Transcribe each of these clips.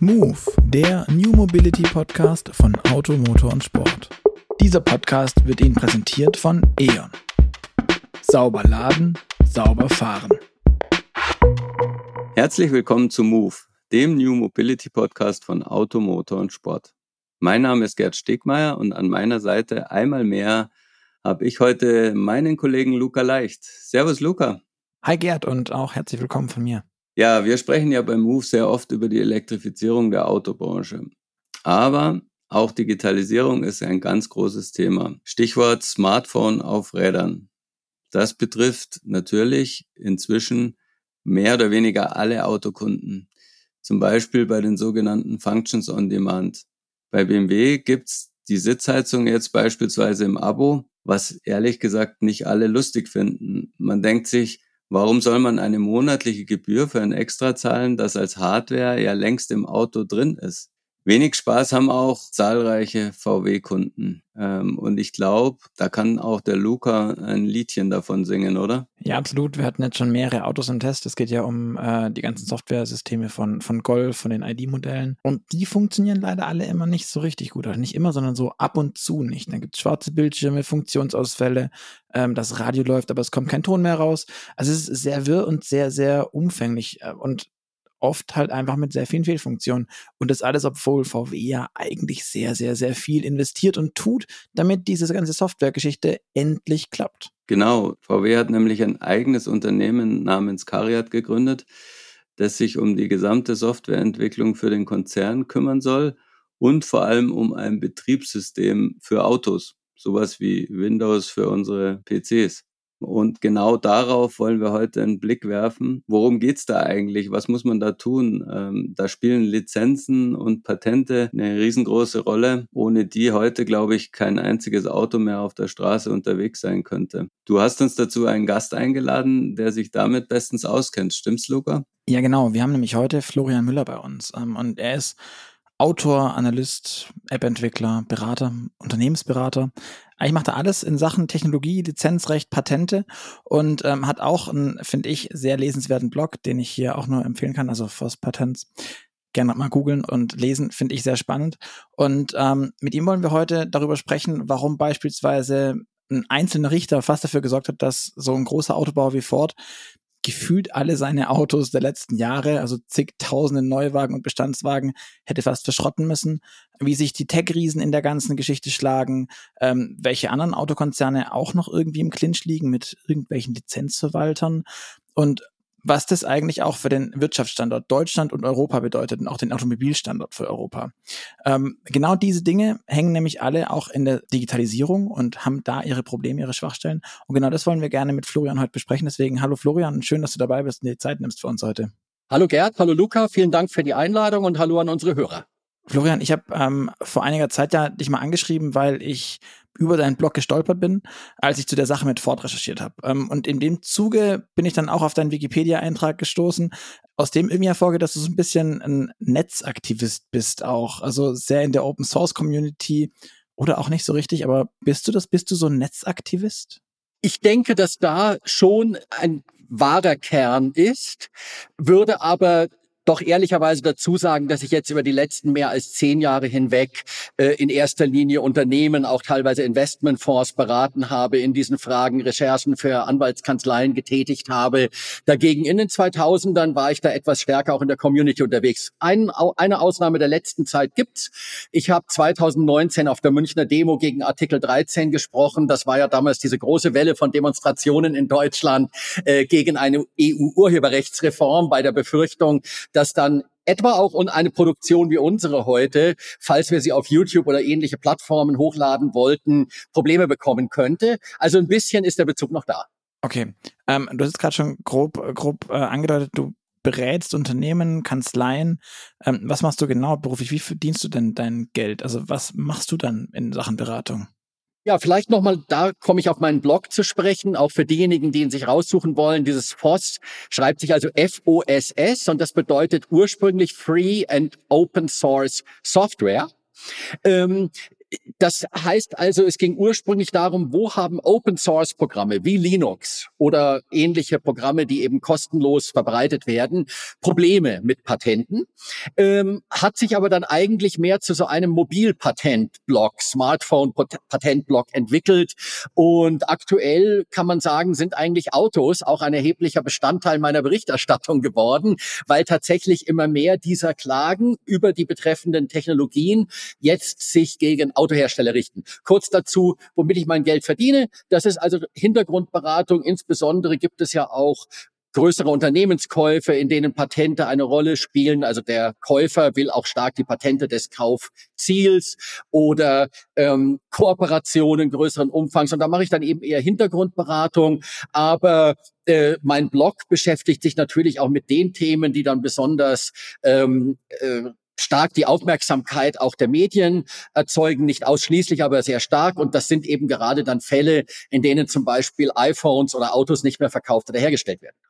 Move, der New Mobility Podcast von Auto, Motor und Sport. Dieser Podcast wird Ihnen präsentiert von E.ON. Sauber laden, sauber fahren. Herzlich willkommen zu Move, dem New Mobility Podcast von Auto, Motor und Sport. Mein Name ist Gerd Stegmeier und an meiner Seite einmal mehr habe ich heute meinen Kollegen Luca Leicht. Servus Luca. Hi Gerd und auch herzlich willkommen von mir. Ja, wir sprechen ja beim Move sehr oft über die Elektrifizierung der Autobranche. Aber auch Digitalisierung ist ein ganz großes Thema. Stichwort Smartphone auf Rädern. Das betrifft natürlich inzwischen mehr oder weniger alle Autokunden. Zum Beispiel bei den sogenannten Functions on Demand. Bei BMW gibt's die Sitzheizung jetzt beispielsweise im Abo, was ehrlich gesagt nicht alle lustig finden. Man denkt sich, Warum soll man eine monatliche Gebühr für ein Extra zahlen, das als Hardware ja längst im Auto drin ist? Wenig Spaß haben auch zahlreiche VW-Kunden. Ähm, und ich glaube, da kann auch der Luca ein Liedchen davon singen, oder? Ja, absolut. Wir hatten jetzt schon mehrere Autos im Test. Es geht ja um äh, die ganzen Software-Systeme von, von Golf, von den ID-Modellen. Und die funktionieren leider alle immer nicht so richtig gut. Also nicht immer, sondern so ab und zu nicht. Dann gibt es schwarze Bildschirme, Funktionsausfälle, ähm, das Radio läuft, aber es kommt kein Ton mehr raus. Also es ist sehr wirr und sehr, sehr umfänglich. Äh, und oft halt einfach mit sehr vielen Fehlfunktionen. Und das alles, obwohl VW ja eigentlich sehr, sehr, sehr viel investiert und tut, damit diese ganze Softwaregeschichte endlich klappt. Genau, VW hat nämlich ein eigenes Unternehmen namens Cariat gegründet, das sich um die gesamte Softwareentwicklung für den Konzern kümmern soll und vor allem um ein Betriebssystem für Autos, sowas wie Windows für unsere PCs. Und genau darauf wollen wir heute einen Blick werfen. Worum geht's da eigentlich? Was muss man da tun? Ähm, da spielen Lizenzen und Patente eine riesengroße Rolle, ohne die heute, glaube ich, kein einziges Auto mehr auf der Straße unterwegs sein könnte. Du hast uns dazu einen Gast eingeladen, der sich damit bestens auskennt. Stimmt's, Luca? Ja, genau. Wir haben nämlich heute Florian Müller bei uns. Ähm, und er ist Autor, Analyst, App-Entwickler, Berater, Unternehmensberater. Eigentlich macht er alles in Sachen Technologie, Lizenzrecht, Patente und ähm, hat auch einen, finde ich, sehr lesenswerten Blog, den ich hier auch nur empfehlen kann, also First Patents. Gerne mal googeln und lesen, finde ich sehr spannend. Und ähm, mit ihm wollen wir heute darüber sprechen, warum beispielsweise ein einzelner Richter fast dafür gesorgt hat, dass so ein großer Autobauer wie Ford gefühlt alle seine Autos der letzten Jahre, also zigtausende Neuwagen und Bestandswagen, hätte fast verschrotten müssen, wie sich die Tech-Riesen in der ganzen Geschichte schlagen, ähm, welche anderen Autokonzerne auch noch irgendwie im Clinch liegen mit irgendwelchen Lizenzverwaltern. Und was das eigentlich auch für den Wirtschaftsstandort Deutschland und Europa bedeutet und auch den Automobilstandort für Europa. Ähm, genau diese Dinge hängen nämlich alle auch in der Digitalisierung und haben da ihre Probleme, ihre Schwachstellen. Und genau das wollen wir gerne mit Florian heute besprechen. Deswegen, hallo Florian, schön, dass du dabei bist und dir Zeit nimmst für uns heute. Hallo Gerd, hallo Luca, vielen Dank für die Einladung und hallo an unsere Hörer. Florian, ich habe ähm, vor einiger Zeit ja dich mal angeschrieben, weil ich über deinen Blog gestolpert bin, als ich zu der Sache mit Ford recherchiert habe. Ähm, und in dem Zuge bin ich dann auch auf deinen Wikipedia-Eintrag gestoßen, aus dem irgendwie hervorgeht, dass du so ein bisschen ein Netzaktivist bist auch. Also sehr in der Open Source Community oder auch nicht so richtig, aber bist du das? Bist du so ein Netzaktivist? Ich denke, dass da schon ein wahrer Kern ist, würde aber doch ehrlicherweise dazu sagen, dass ich jetzt über die letzten mehr als zehn Jahre hinweg äh, in erster Linie Unternehmen, auch teilweise Investmentfonds beraten habe, in diesen Fragen Recherchen für Anwaltskanzleien getätigt habe. Dagegen in den 2000ern war ich da etwas stärker auch in der Community unterwegs. Ein, eine Ausnahme der letzten Zeit gibt's. Ich habe 2019 auf der Münchner Demo gegen Artikel 13 gesprochen. Das war ja damals diese große Welle von Demonstrationen in Deutschland äh, gegen eine EU-Urheberrechtsreform bei der Befürchtung, dass dann etwa auch eine Produktion wie unsere heute, falls wir sie auf YouTube oder ähnliche Plattformen hochladen wollten, Probleme bekommen könnte. Also ein bisschen ist der Bezug noch da. Okay, ähm, du hast gerade schon grob, grob äh, angedeutet, du berätst Unternehmen, Kanzleien. Ähm, was machst du genau beruflich? Wie verdienst du denn dein Geld? Also was machst du dann in Sachen Beratung? Ja, vielleicht nochmal, da komme ich auf meinen Blog zu sprechen, auch für diejenigen, die ihn sich raussuchen wollen. Dieses FOSS schreibt sich also F-O-S-S und das bedeutet ursprünglich Free and Open Source Software. Ähm, das heißt also, es ging ursprünglich darum, wo haben Open Source Programme wie Linux oder ähnliche Programme, die eben kostenlos verbreitet werden, Probleme mit Patenten, ähm, hat sich aber dann eigentlich mehr zu so einem Mobilpatentblock, Smartphone-Patentblock entwickelt. Und aktuell kann man sagen, sind eigentlich Autos auch ein erheblicher Bestandteil meiner Berichterstattung geworden, weil tatsächlich immer mehr dieser Klagen über die betreffenden Technologien jetzt sich gegen Autohersteller richten. Kurz dazu, womit ich mein Geld verdiene. Das ist also Hintergrundberatung. Insbesondere gibt es ja auch größere Unternehmenskäufe, in denen Patente eine Rolle spielen. Also der Käufer will auch stark die Patente des Kaufziels oder ähm, Kooperationen größeren Umfangs. Und da mache ich dann eben eher Hintergrundberatung. Aber äh, mein Blog beschäftigt sich natürlich auch mit den Themen, die dann besonders ähm, äh, stark die Aufmerksamkeit auch der Medien erzeugen, nicht ausschließlich, aber sehr stark. Und das sind eben gerade dann Fälle, in denen zum Beispiel iPhones oder Autos nicht mehr verkauft oder hergestellt werden dürfen.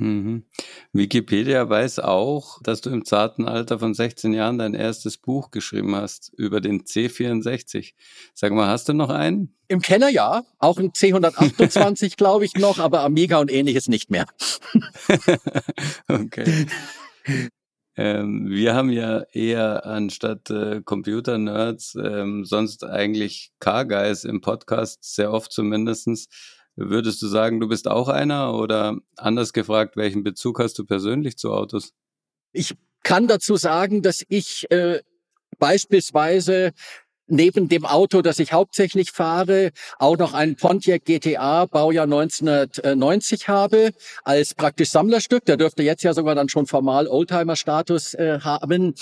Mhm. Wikipedia weiß auch, dass du im zarten Alter von 16 Jahren dein erstes Buch geschrieben hast über den C64. Sag mal, hast du noch einen? Im Keller ja, auch ein C128 glaube ich noch, aber Amiga und ähnliches nicht mehr. okay. Ähm, wir haben ja eher anstatt äh, Computer-Nerds ähm, sonst eigentlich Car-Guys im Podcast, sehr oft zumindestens. Würdest du sagen, du bist auch einer oder anders gefragt, welchen Bezug hast du persönlich zu Autos? Ich kann dazu sagen, dass ich äh, beispielsweise neben dem Auto, das ich hauptsächlich fahre, auch noch einen Pontiac GTA Baujahr 1990 habe als praktisch Sammlerstück. Der dürfte jetzt ja sogar dann schon formal Oldtimer-Status äh, haben.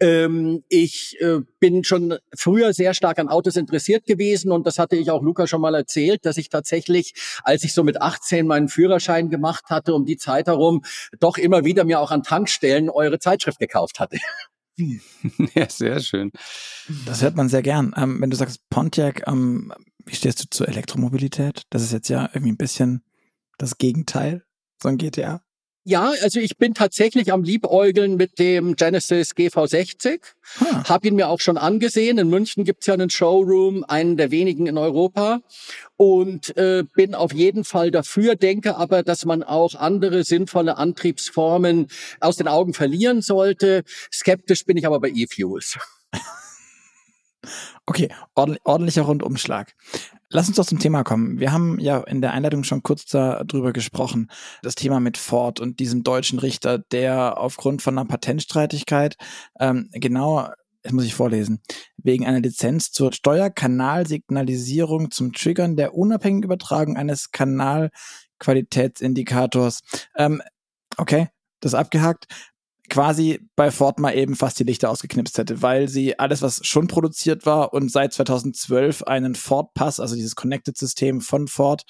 Ähm, ich äh, bin schon früher sehr stark an Autos interessiert gewesen und das hatte ich auch Luca schon mal erzählt, dass ich tatsächlich, als ich so mit 18 meinen Führerschein gemacht hatte, um die Zeit herum, doch immer wieder mir auch an Tankstellen eure Zeitschrift gekauft hatte. Ja, sehr schön. Das hört man sehr gern. Ähm, wenn du sagst Pontiac, ähm, wie stehst du zur Elektromobilität? Das ist jetzt ja irgendwie ein bisschen das Gegenteil, so ein GTA. Ja, also ich bin tatsächlich am Liebäugeln mit dem Genesis GV60. Hm. Hab ihn mir auch schon angesehen. In München gibt's ja einen Showroom, einen der wenigen in Europa. Und äh, bin auf jeden Fall dafür, denke aber, dass man auch andere sinnvolle Antriebsformen aus den Augen verlieren sollte. Skeptisch bin ich aber bei E-Fuels. Okay, ordentlicher Rundumschlag. Lass uns doch zum Thema kommen. Wir haben ja in der Einleitung schon kurz darüber gesprochen. Das Thema mit Ford und diesem deutschen Richter, der aufgrund von einer Patentstreitigkeit ähm, genau, das muss ich vorlesen, wegen einer Lizenz zur Steuerkanalsignalisierung zum Triggern der unabhängigen Übertragung eines Kanalqualitätsindikators. Ähm, okay, das abgehakt quasi bei Ford mal eben fast die Lichter ausgeknipst hätte, weil sie alles, was schon produziert war und seit 2012 einen Ford Pass, also dieses Connected-System von Ford,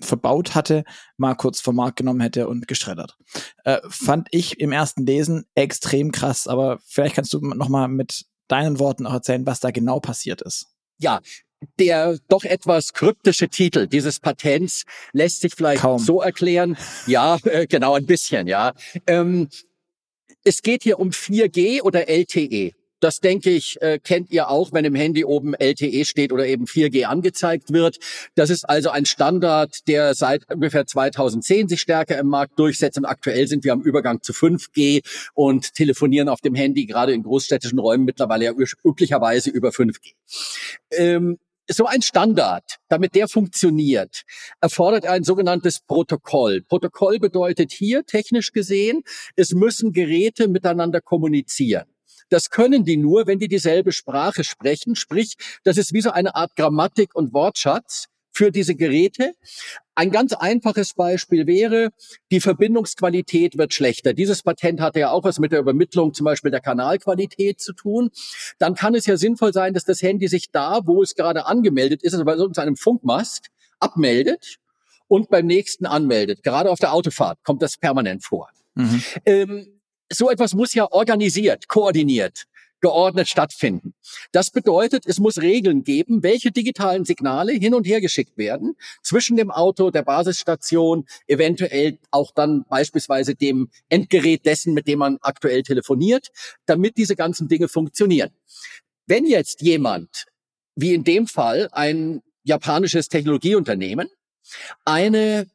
verbaut hatte, mal kurz vom Markt genommen hätte und geschreddert. Äh, fand ich im ersten Lesen extrem krass, aber vielleicht kannst du noch mal mit deinen Worten auch erzählen, was da genau passiert ist. Ja, der doch etwas kryptische Titel dieses Patents lässt sich vielleicht Kaum. so erklären. Ja, äh, genau ein bisschen, ja. Ähm, es geht hier um 4G oder LTE. Das denke ich, äh, kennt ihr auch, wenn im Handy oben LTE steht oder eben 4G angezeigt wird. Das ist also ein Standard, der seit ungefähr 2010 sich stärker im Markt durchsetzt. Und aktuell sind wir am Übergang zu 5G und telefonieren auf dem Handy gerade in großstädtischen Räumen mittlerweile ja üblicherweise über 5G. Ähm, so ein Standard, damit der funktioniert, erfordert ein sogenanntes Protokoll. Protokoll bedeutet hier technisch gesehen, es müssen Geräte miteinander kommunizieren. Das können die nur, wenn die dieselbe Sprache sprechen. Sprich, das ist wie so eine Art Grammatik und Wortschatz für diese Geräte. Ein ganz einfaches Beispiel wäre, die Verbindungsqualität wird schlechter. Dieses Patent hatte ja auch was mit der Übermittlung zum Beispiel der Kanalqualität zu tun. Dann kann es ja sinnvoll sein, dass das Handy sich da, wo es gerade angemeldet ist, also bei so einem Funkmast, abmeldet und beim nächsten anmeldet. Gerade auf der Autofahrt kommt das permanent vor. Mhm. Ähm, so etwas muss ja organisiert, koordiniert geordnet stattfinden. Das bedeutet, es muss Regeln geben, welche digitalen Signale hin und her geschickt werden zwischen dem Auto, der Basisstation, eventuell auch dann beispielsweise dem Endgerät dessen, mit dem man aktuell telefoniert, damit diese ganzen Dinge funktionieren. Wenn jetzt jemand wie in dem Fall ein japanisches Technologieunternehmen, eine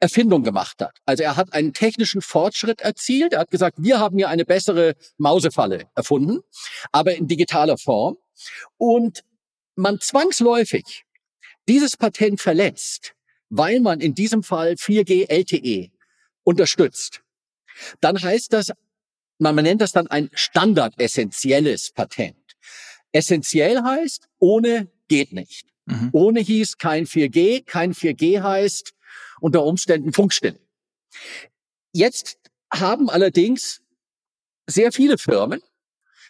Erfindung gemacht hat. Also er hat einen technischen Fortschritt erzielt. Er hat gesagt, wir haben hier eine bessere Mausefalle erfunden, aber in digitaler Form. Und man zwangsläufig dieses Patent verletzt, weil man in diesem Fall 4G LTE unterstützt, dann heißt das, man nennt das dann ein standardessentielles Patent. Essentiell heißt, ohne geht nicht. Mhm. Ohne hieß kein 4G, kein 4G heißt unter Umständen Funkstille. Jetzt haben allerdings sehr viele Firmen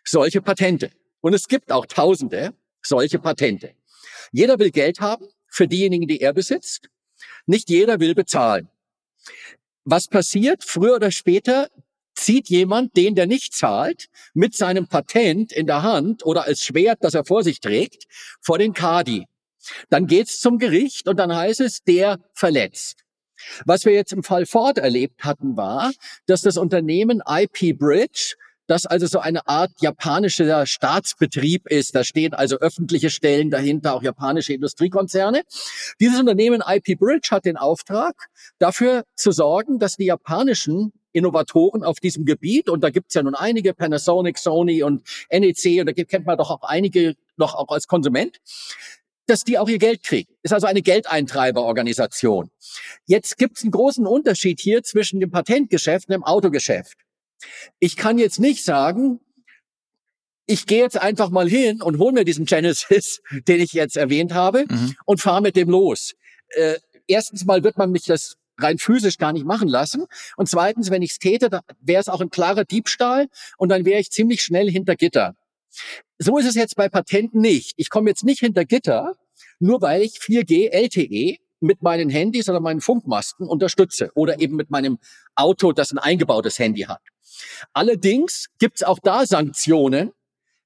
solche Patente. Und es gibt auch Tausende solche Patente. Jeder will Geld haben für diejenigen, die er besitzt. Nicht jeder will bezahlen. Was passiert? Früher oder später zieht jemand, den der nicht zahlt, mit seinem Patent in der Hand oder als Schwert, das er vor sich trägt, vor den Kadi. Dann geht's zum Gericht und dann heißt es, der verletzt. Was wir jetzt im Fall Ford erlebt hatten, war, dass das Unternehmen IP Bridge das also so eine Art japanischer Staatsbetrieb ist. Da stehen also öffentliche Stellen dahinter, auch japanische Industriekonzerne. Dieses Unternehmen IP Bridge hat den Auftrag, dafür zu sorgen, dass die japanischen Innovatoren auf diesem Gebiet, und da gibt's ja nun einige, Panasonic, Sony und NEC, und da kennt man doch auch einige noch auch als Konsument, dass die auch ihr Geld kriegen. Ist also eine Geldeintreiberorganisation. Jetzt gibt es einen großen Unterschied hier zwischen dem Patentgeschäft und dem Autogeschäft. Ich kann jetzt nicht sagen, ich gehe jetzt einfach mal hin und hole mir diesen Genesis, den ich jetzt erwähnt habe, mhm. und fahre mit dem los. Äh, erstens mal wird man mich das rein physisch gar nicht machen lassen. Und zweitens, wenn ich es täte, dann wäre es auch ein klarer Diebstahl und dann wäre ich ziemlich schnell hinter Gitter. So ist es jetzt bei Patenten nicht. Ich komme jetzt nicht hinter Gitter, nur weil ich 4G LTE mit meinen Handys oder meinen Funkmasten unterstütze oder eben mit meinem Auto, das ein eingebautes Handy hat. Allerdings gibt es auch da Sanktionen,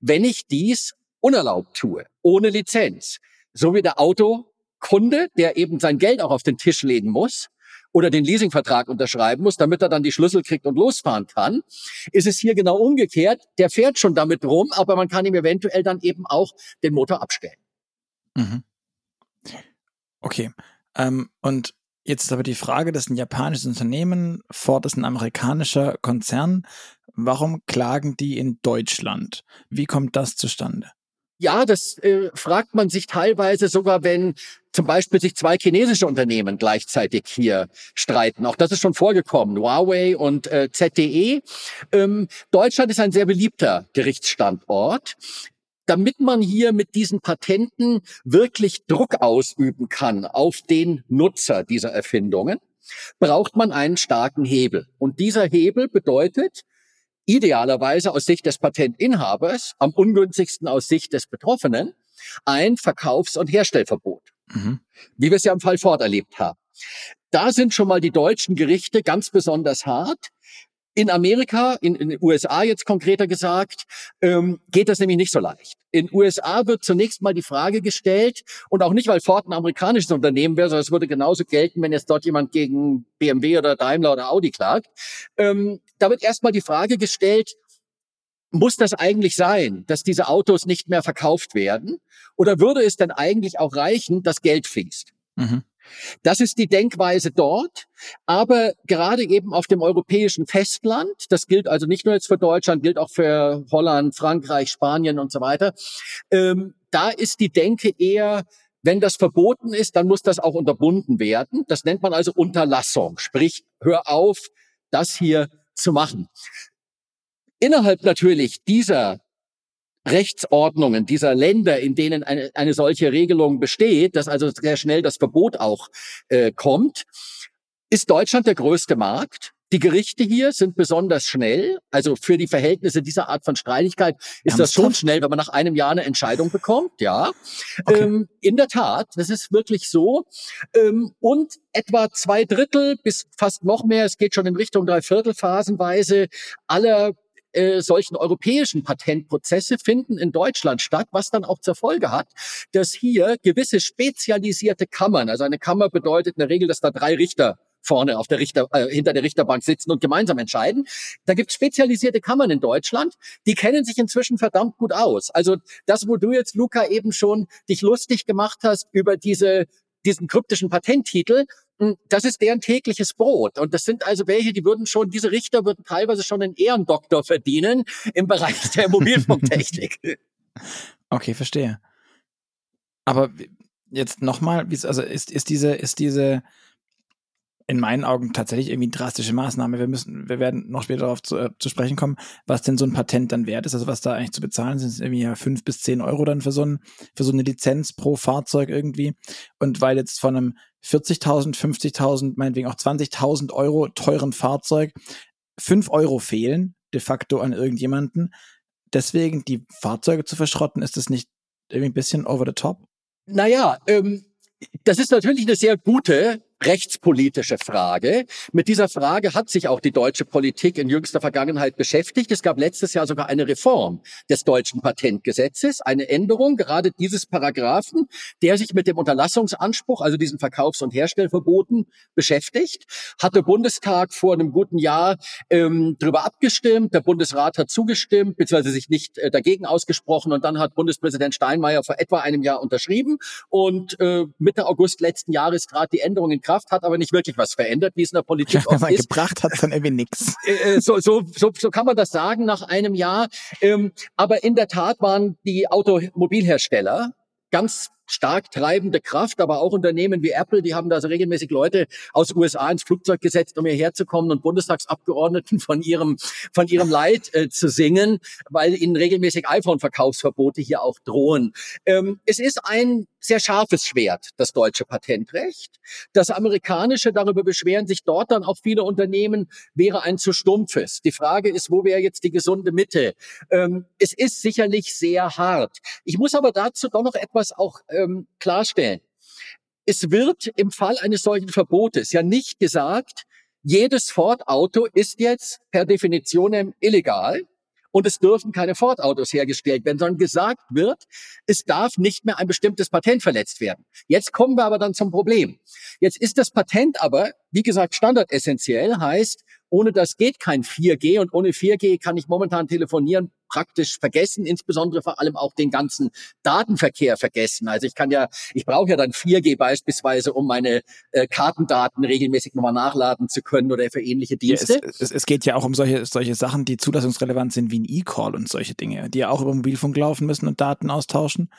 wenn ich dies unerlaubt tue, ohne Lizenz. So wie der Autokunde, der eben sein Geld auch auf den Tisch legen muss, oder den Leasingvertrag unterschreiben muss, damit er dann die Schlüssel kriegt und losfahren kann, ist es hier genau umgekehrt. Der fährt schon damit rum, aber man kann ihm eventuell dann eben auch den Motor abstellen. Mhm. Okay. Ähm, und jetzt ist aber die Frage, das ist ein japanisches Unternehmen, Ford ist ein amerikanischer Konzern. Warum klagen die in Deutschland? Wie kommt das zustande? Ja, das äh, fragt man sich teilweise sogar, wenn zum Beispiel sich zwei chinesische Unternehmen gleichzeitig hier streiten. Auch das ist schon vorgekommen, Huawei und äh, ZTE. Ähm, Deutschland ist ein sehr beliebter Gerichtsstandort. Damit man hier mit diesen Patenten wirklich Druck ausüben kann auf den Nutzer dieser Erfindungen, braucht man einen starken Hebel. Und dieser Hebel bedeutet, idealerweise aus Sicht des Patentinhabers, am ungünstigsten aus Sicht des Betroffenen, ein Verkaufs- und Herstellverbot. Mhm. Wie wir es ja im Fall Ford erlebt haben. Da sind schon mal die deutschen Gerichte ganz besonders hart. In Amerika, in, in den USA jetzt konkreter gesagt, ähm, geht das nämlich nicht so leicht. In USA wird zunächst mal die Frage gestellt, und auch nicht, weil Ford ein amerikanisches Unternehmen wäre, sondern es würde genauso gelten, wenn jetzt dort jemand gegen BMW oder Daimler oder Audi klagt. Ähm, da wird erstmal die Frage gestellt, muss das eigentlich sein, dass diese Autos nicht mehr verkauft werden? Oder würde es denn eigentlich auch reichen, dass Geld fließt? Mhm. Das ist die Denkweise dort, aber gerade eben auf dem europäischen Festland, das gilt also nicht nur jetzt für Deutschland, gilt auch für Holland, Frankreich, Spanien und so weiter, ähm, da ist die Denke eher, wenn das verboten ist, dann muss das auch unterbunden werden. Das nennt man also Unterlassung, sprich, hör auf, das hier zu machen. Innerhalb natürlich dieser Rechtsordnungen dieser Länder, in denen eine, eine solche Regelung besteht, dass also sehr schnell das Verbot auch äh, kommt, ist Deutschland der größte Markt. Die Gerichte hier sind besonders schnell. Also für die Verhältnisse dieser Art von Streitigkeit ist das schon schnell, wenn man nach einem Jahr eine Entscheidung bekommt. Ja, okay. ähm, in der Tat, das ist wirklich so. Ähm, und etwa zwei Drittel bis fast noch mehr, es geht schon in Richtung Dreiviertel phasenweise aller äh, solchen europäischen Patentprozesse finden in Deutschland statt, was dann auch zur Folge hat, dass hier gewisse spezialisierte Kammern, also eine Kammer bedeutet in der Regel, dass da drei Richter vorne auf der Richter, äh, hinter der Richterbank sitzen und gemeinsam entscheiden. Da gibt es spezialisierte Kammern in Deutschland, die kennen sich inzwischen verdammt gut aus. Also das, wo du jetzt, Luca, eben schon dich lustig gemacht hast über diese diesen kryptischen Patenttitel, das ist deren tägliches Brot. Und das sind also welche, die würden schon, diese Richter würden teilweise schon einen Ehrendoktor verdienen im Bereich der Mobilfunktechnik. okay, verstehe. Aber jetzt nochmal, also ist, ist diese, ist diese in meinen Augen tatsächlich irgendwie drastische Maßnahme. Wir müssen, wir werden noch später darauf zu, äh, zu sprechen kommen, was denn so ein Patent dann wert ist, also was da eigentlich zu bezahlen sind, sind irgendwie ja fünf bis zehn Euro dann für so, ein, für so eine Lizenz pro Fahrzeug irgendwie. Und weil jetzt von einem 40.000, 50.000, meinetwegen auch 20.000 Euro teuren Fahrzeug fünf Euro fehlen, de facto an irgendjemanden, deswegen die Fahrzeuge zu verschrotten, ist das nicht irgendwie ein bisschen over the top? Naja, ähm, das ist natürlich eine sehr gute rechtspolitische Frage. Mit dieser Frage hat sich auch die deutsche Politik in jüngster Vergangenheit beschäftigt. Es gab letztes Jahr sogar eine Reform des deutschen Patentgesetzes, eine Änderung gerade dieses Paragraphen, der sich mit dem Unterlassungsanspruch, also diesen Verkaufs- und Herstellverboten beschäftigt. Hat der Bundestag vor einem guten Jahr ähm, darüber abgestimmt. Der Bundesrat hat zugestimmt, beziehungsweise sich nicht äh, dagegen ausgesprochen. Und dann hat Bundespräsident Steinmeier vor etwa einem Jahr unterschrieben. Und äh, Mitte August letzten Jahres trat die Änderung in Kraft Kraft, hat aber nicht wirklich was verändert, wie es in der Politik ja, oft ist. gebracht hat dann irgendwie nichts. Äh, äh, so, so, so, so kann man das sagen nach einem Jahr. Ähm, aber in der Tat waren die Automobilhersteller ganz stark treibende Kraft, aber auch Unternehmen wie Apple, die haben da so regelmäßig Leute aus USA ins Flugzeug gesetzt, um hierher zu kommen und Bundestagsabgeordneten von ihrem, von ihrem Leid äh, zu singen, weil ihnen regelmäßig iPhone-Verkaufsverbote hier auch drohen. Ähm, es ist ein sehr scharfes Schwert, das deutsche Patentrecht. Das amerikanische, darüber beschweren sich dort dann auch viele Unternehmen, wäre ein zu stumpfes. Die Frage ist, wo wäre jetzt die gesunde Mitte? Ähm, es ist sicherlich sehr hart. Ich muss aber dazu doch noch etwas auch ähm, klarstellen. Es wird im Fall eines solchen Verbotes ja nicht gesagt, jedes Ford-Auto ist jetzt per Definition illegal, und es dürfen keine Ford-Autos hergestellt werden, sondern gesagt wird, es darf nicht mehr ein bestimmtes Patent verletzt werden. Jetzt kommen wir aber dann zum Problem. Jetzt ist das Patent aber, wie gesagt, standardessentiell, heißt, ohne das geht kein 4G und ohne 4G kann ich momentan telefonieren praktisch vergessen, insbesondere vor allem auch den ganzen Datenverkehr vergessen. Also ich kann ja, ich brauche ja dann 4G beispielsweise, um meine äh, Kartendaten regelmäßig nochmal nachladen zu können oder für ähnliche Dienste. Ja, es, es, es, geht ja auch um solche, solche Sachen, die zulassungsrelevant sind wie ein E-Call und solche Dinge, die ja auch über Mobilfunk laufen müssen und Daten austauschen.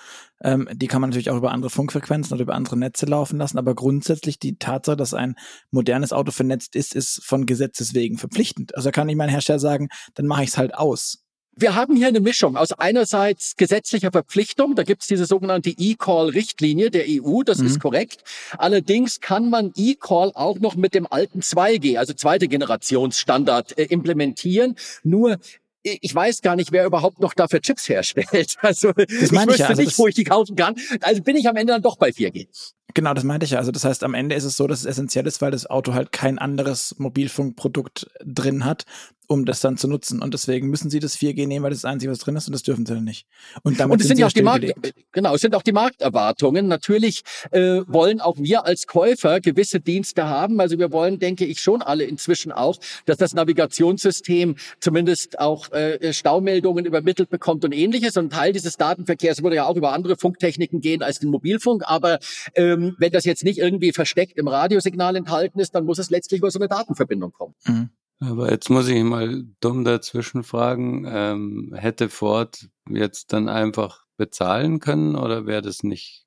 Ähm, die kann man natürlich auch über andere Funkfrequenzen oder über andere Netze laufen lassen, aber grundsätzlich die Tatsache, dass ein modernes Auto vernetzt ist, ist von Gesetzes wegen verpflichtend. Also da kann ich mein Hersteller sagen, dann mache ich es halt aus. Wir haben hier eine Mischung aus einerseits gesetzlicher Verpflichtung, da gibt es diese sogenannte E-Call-Richtlinie der EU, das mhm. ist korrekt. Allerdings kann man E-Call auch noch mit dem alten 2G, also zweite Generationsstandard, äh, implementieren. Nur ich weiß gar nicht, wer überhaupt noch dafür Chips herstellt. Also das ich wüsste ja. also nicht, wo ich die kaufen kann. Also bin ich am Ende dann doch bei 4G. Genau, das meinte ich ja. Also das heißt, am Ende ist es so, dass es essentiell ist, weil das Auto halt kein anderes Mobilfunkprodukt drin hat, um das dann zu nutzen. Und deswegen müssen sie das 4G nehmen, weil das, ist das Einzige, was drin ist, und das dürfen sie dann nicht. Und damit und es sind, sind ja auch die Markt, genau, es sind auch die Markterwartungen. Natürlich äh, wollen auch wir als Käufer gewisse Dienste haben. Also wir wollen, denke ich, schon alle inzwischen auch, dass das Navigationssystem zumindest auch äh, Staumeldungen übermittelt bekommt und ähnliches. Und Teil dieses Datenverkehrs würde ja auch über andere Funktechniken gehen als den Mobilfunk. Aber ähm, wenn das jetzt nicht irgendwie versteckt im Radiosignal enthalten ist, dann muss es letztlich über so eine Datenverbindung kommen. Mhm. Aber jetzt muss ich mal dumm dazwischen fragen, ähm, hätte Ford jetzt dann einfach bezahlen können oder wäre das nicht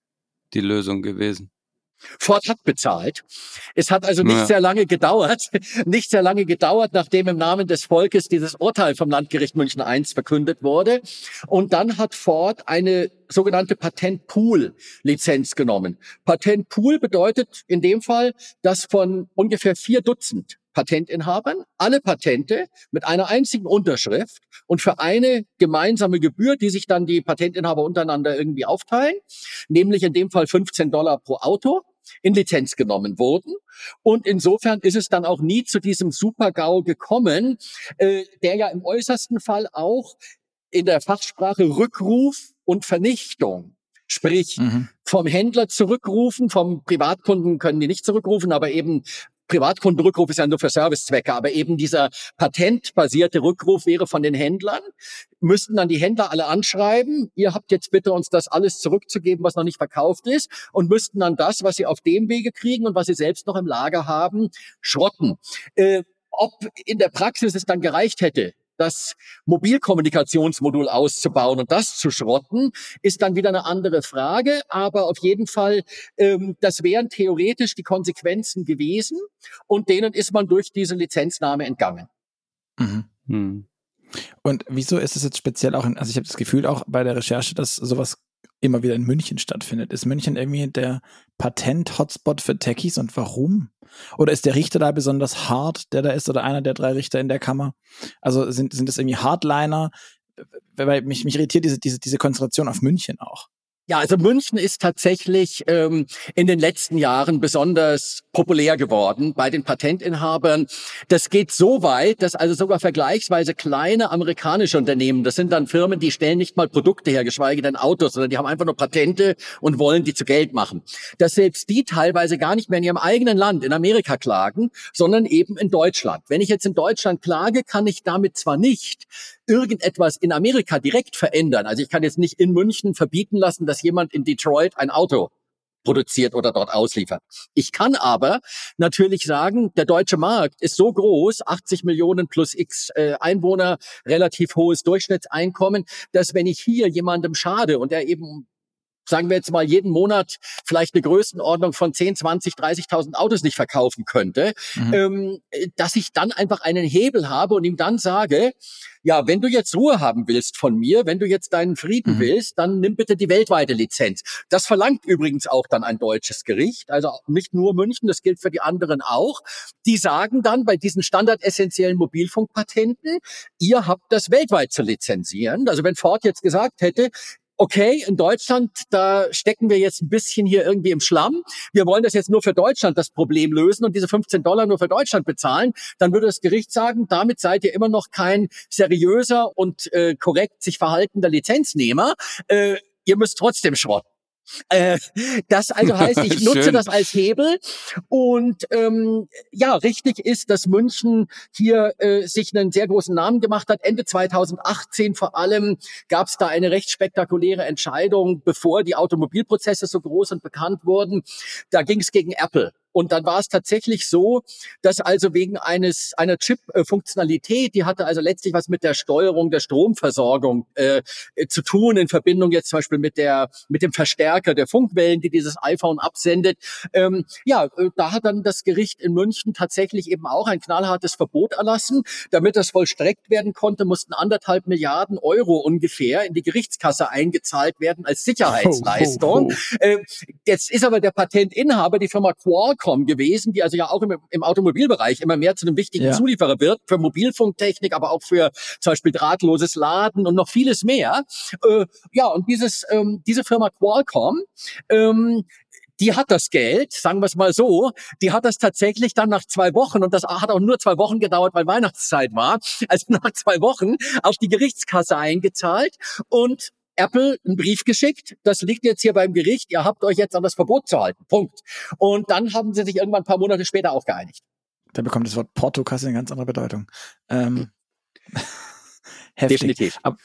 die Lösung gewesen? Ford hat bezahlt. Es hat also nicht ja. sehr lange gedauert, nicht sehr lange gedauert, nachdem im Namen des Volkes dieses Urteil vom Landgericht München I verkündet wurde. Und dann hat Ford eine sogenannte Patentpool-Lizenz genommen. Patentpool bedeutet in dem Fall, dass von ungefähr vier Dutzend Patentinhabern alle Patente mit einer einzigen Unterschrift und für eine gemeinsame Gebühr, die sich dann die Patentinhaber untereinander irgendwie aufteilen, nämlich in dem Fall 15 Dollar pro Auto, in Lizenz genommen wurden. Und insofern ist es dann auch nie zu diesem Super-GAU gekommen, äh, der ja im äußersten Fall auch in der Fachsprache Rückruf und Vernichtung Sprich, mhm. vom Händler zurückrufen, vom Privatkunden können die nicht zurückrufen, aber eben Privatkundenrückruf ist ja nur für Servicezwecke, aber eben dieser patentbasierte Rückruf wäre von den Händlern, müssten dann die Händler alle anschreiben, ihr habt jetzt bitte uns das alles zurückzugeben, was noch nicht verkauft ist und müssten dann das, was sie auf dem Wege kriegen und was sie selbst noch im Lager haben, schrotten. Äh, ob in der Praxis es dann gereicht hätte, das Mobilkommunikationsmodul auszubauen und das zu schrotten, ist dann wieder eine andere Frage. Aber auf jeden Fall, ähm, das wären theoretisch die Konsequenzen gewesen und denen ist man durch diese Lizenznahme entgangen. Mhm. Hm. Und wieso ist es jetzt speziell auch, in, also ich habe das Gefühl auch bei der Recherche, dass sowas immer wieder in München stattfindet. Ist München irgendwie der Patent-Hotspot für Techies und warum? Oder ist der Richter da besonders hart, der da ist, oder einer der drei Richter in der Kammer? Also sind, sind das irgendwie Hardliner? Weil mich, mich irritiert diese, diese, diese Konzentration auf München auch. Ja, also München ist tatsächlich ähm, in den letzten Jahren besonders populär geworden bei den Patentinhabern. Das geht so weit, dass also sogar vergleichsweise kleine amerikanische Unternehmen, das sind dann Firmen, die stellen nicht mal Produkte her, geschweige denn Autos, sondern die haben einfach nur Patente und wollen die zu Geld machen. Dass selbst die teilweise gar nicht mehr in ihrem eigenen Land, in Amerika klagen, sondern eben in Deutschland. Wenn ich jetzt in Deutschland klage, kann ich damit zwar nicht irgendetwas in Amerika direkt verändern. Also ich kann jetzt nicht in München verbieten lassen, dass jemand in Detroit ein Auto produziert oder dort ausliefert. Ich kann aber natürlich sagen, der deutsche Markt ist so groß, 80 Millionen plus x äh, Einwohner, relativ hohes Durchschnittseinkommen, dass wenn ich hier jemandem schade und er eben sagen wir jetzt mal, jeden Monat vielleicht eine Größenordnung von 10, 20, 30.000 Autos nicht verkaufen könnte, mhm. ähm, dass ich dann einfach einen Hebel habe und ihm dann sage, ja, wenn du jetzt Ruhe haben willst von mir, wenn du jetzt deinen Frieden mhm. willst, dann nimm bitte die weltweite Lizenz. Das verlangt übrigens auch dann ein deutsches Gericht, also nicht nur München, das gilt für die anderen auch. Die sagen dann bei diesen standardessentiellen Mobilfunkpatenten, ihr habt das weltweit zu lizenzieren. Also wenn Ford jetzt gesagt hätte, okay, in Deutschland, da stecken wir jetzt ein bisschen hier irgendwie im Schlamm. Wir wollen das jetzt nur für Deutschland das Problem lösen und diese 15 Dollar nur für Deutschland bezahlen. Dann würde das Gericht sagen, damit seid ihr immer noch kein seriöser und äh, korrekt sich verhaltender Lizenznehmer. Äh, ihr müsst trotzdem schrotten. Äh, das also heißt, ich nutze das als Hebel und ähm, ja, richtig ist, dass München hier äh, sich einen sehr großen Namen gemacht hat. Ende 2018 vor allem gab es da eine recht spektakuläre Entscheidung, bevor die Automobilprozesse so groß und bekannt wurden. Da ging es gegen Apple. Und dann war es tatsächlich so, dass also wegen eines einer Chip-Funktionalität, die hatte also letztlich was mit der Steuerung der Stromversorgung äh, zu tun in Verbindung jetzt zum Beispiel mit der mit dem Verstärker der Funkwellen, die dieses iPhone absendet. Ähm, ja, äh, da hat dann das Gericht in München tatsächlich eben auch ein knallhartes Verbot erlassen. Damit das vollstreckt werden konnte, mussten anderthalb Milliarden Euro ungefähr in die Gerichtskasse eingezahlt werden als Sicherheitsleistung. Oh, oh, oh. Äh, jetzt ist aber der Patentinhaber, die Firma Qualcomm, Telekom gewesen, die also ja auch im, im Automobilbereich immer mehr zu einem wichtigen ja. Zulieferer wird, für Mobilfunktechnik, aber auch für zum Beispiel drahtloses Laden und noch vieles mehr. Äh, ja, und dieses, ähm, diese Firma Qualcomm, ähm, die hat das Geld, sagen wir es mal so, die hat das tatsächlich dann nach zwei Wochen, und das hat auch nur zwei Wochen gedauert, weil Weihnachtszeit war, also nach zwei Wochen auf die Gerichtskasse eingezahlt und Apple einen Brief geschickt, das liegt jetzt hier beim Gericht, ihr habt euch jetzt an das Verbot zu halten. Punkt. Und dann haben sie sich irgendwann ein paar Monate später auch geeinigt. Da bekommt das Wort Portokasse eine ganz andere Bedeutung. Ähm, heftig. Definitiv. Aber,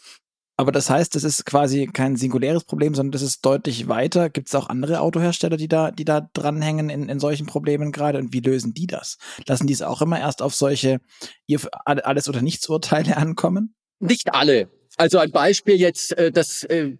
aber das heißt, das ist quasi kein singuläres Problem, sondern das ist deutlich weiter. Gibt es auch andere Autohersteller, die da, die da dranhängen in, in solchen Problemen gerade? Und wie lösen die das? Lassen die es auch immer erst auf solche ihr alles oder nichts Urteile ankommen? Nicht alle. Also ein Beispiel jetzt, äh, das äh,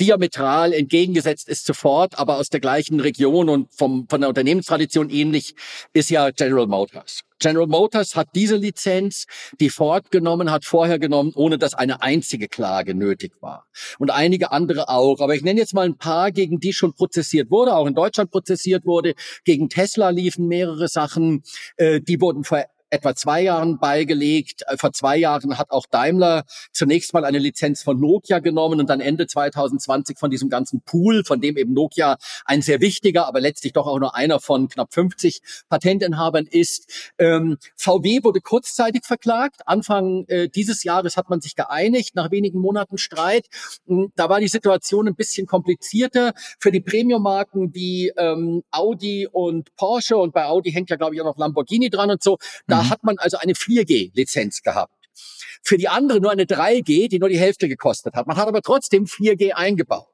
diametral entgegengesetzt ist sofort, aber aus der gleichen Region und vom, von der Unternehmenstradition ähnlich, ist ja General Motors. General Motors hat diese Lizenz, die Ford genommen hat, vorher genommen, ohne dass eine einzige Klage nötig war. Und einige andere auch. Aber ich nenne jetzt mal ein paar, gegen die schon prozessiert wurde, auch in Deutschland prozessiert wurde. Gegen Tesla liefen mehrere Sachen, äh, die wurden ver etwa zwei Jahren beigelegt. Äh, vor zwei Jahren hat auch Daimler zunächst mal eine Lizenz von Nokia genommen und dann Ende 2020 von diesem ganzen Pool, von dem eben Nokia ein sehr wichtiger, aber letztlich doch auch nur einer von knapp 50 Patentinhabern ist. Ähm, VW wurde kurzzeitig verklagt. Anfang äh, dieses Jahres hat man sich geeinigt, nach wenigen Monaten Streit. Hm, da war die Situation ein bisschen komplizierter. Für die Premium-Marken wie ähm, Audi und Porsche und bei Audi hängt ja, glaube ich, auch noch Lamborghini dran und so, da mhm. hat man also eine 4G-Lizenz gehabt. Für die andere nur eine 3G, die nur die Hälfte gekostet hat. Man hat aber trotzdem 4G eingebaut.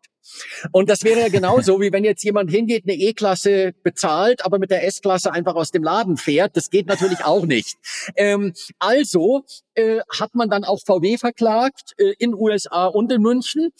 Und das wäre ja genauso, wie wenn jetzt jemand hingeht, eine E-Klasse bezahlt, aber mit der S-Klasse einfach aus dem Laden fährt. Das geht natürlich auch nicht. Ähm, also äh, hat man dann auch VW verklagt äh, in USA und in München.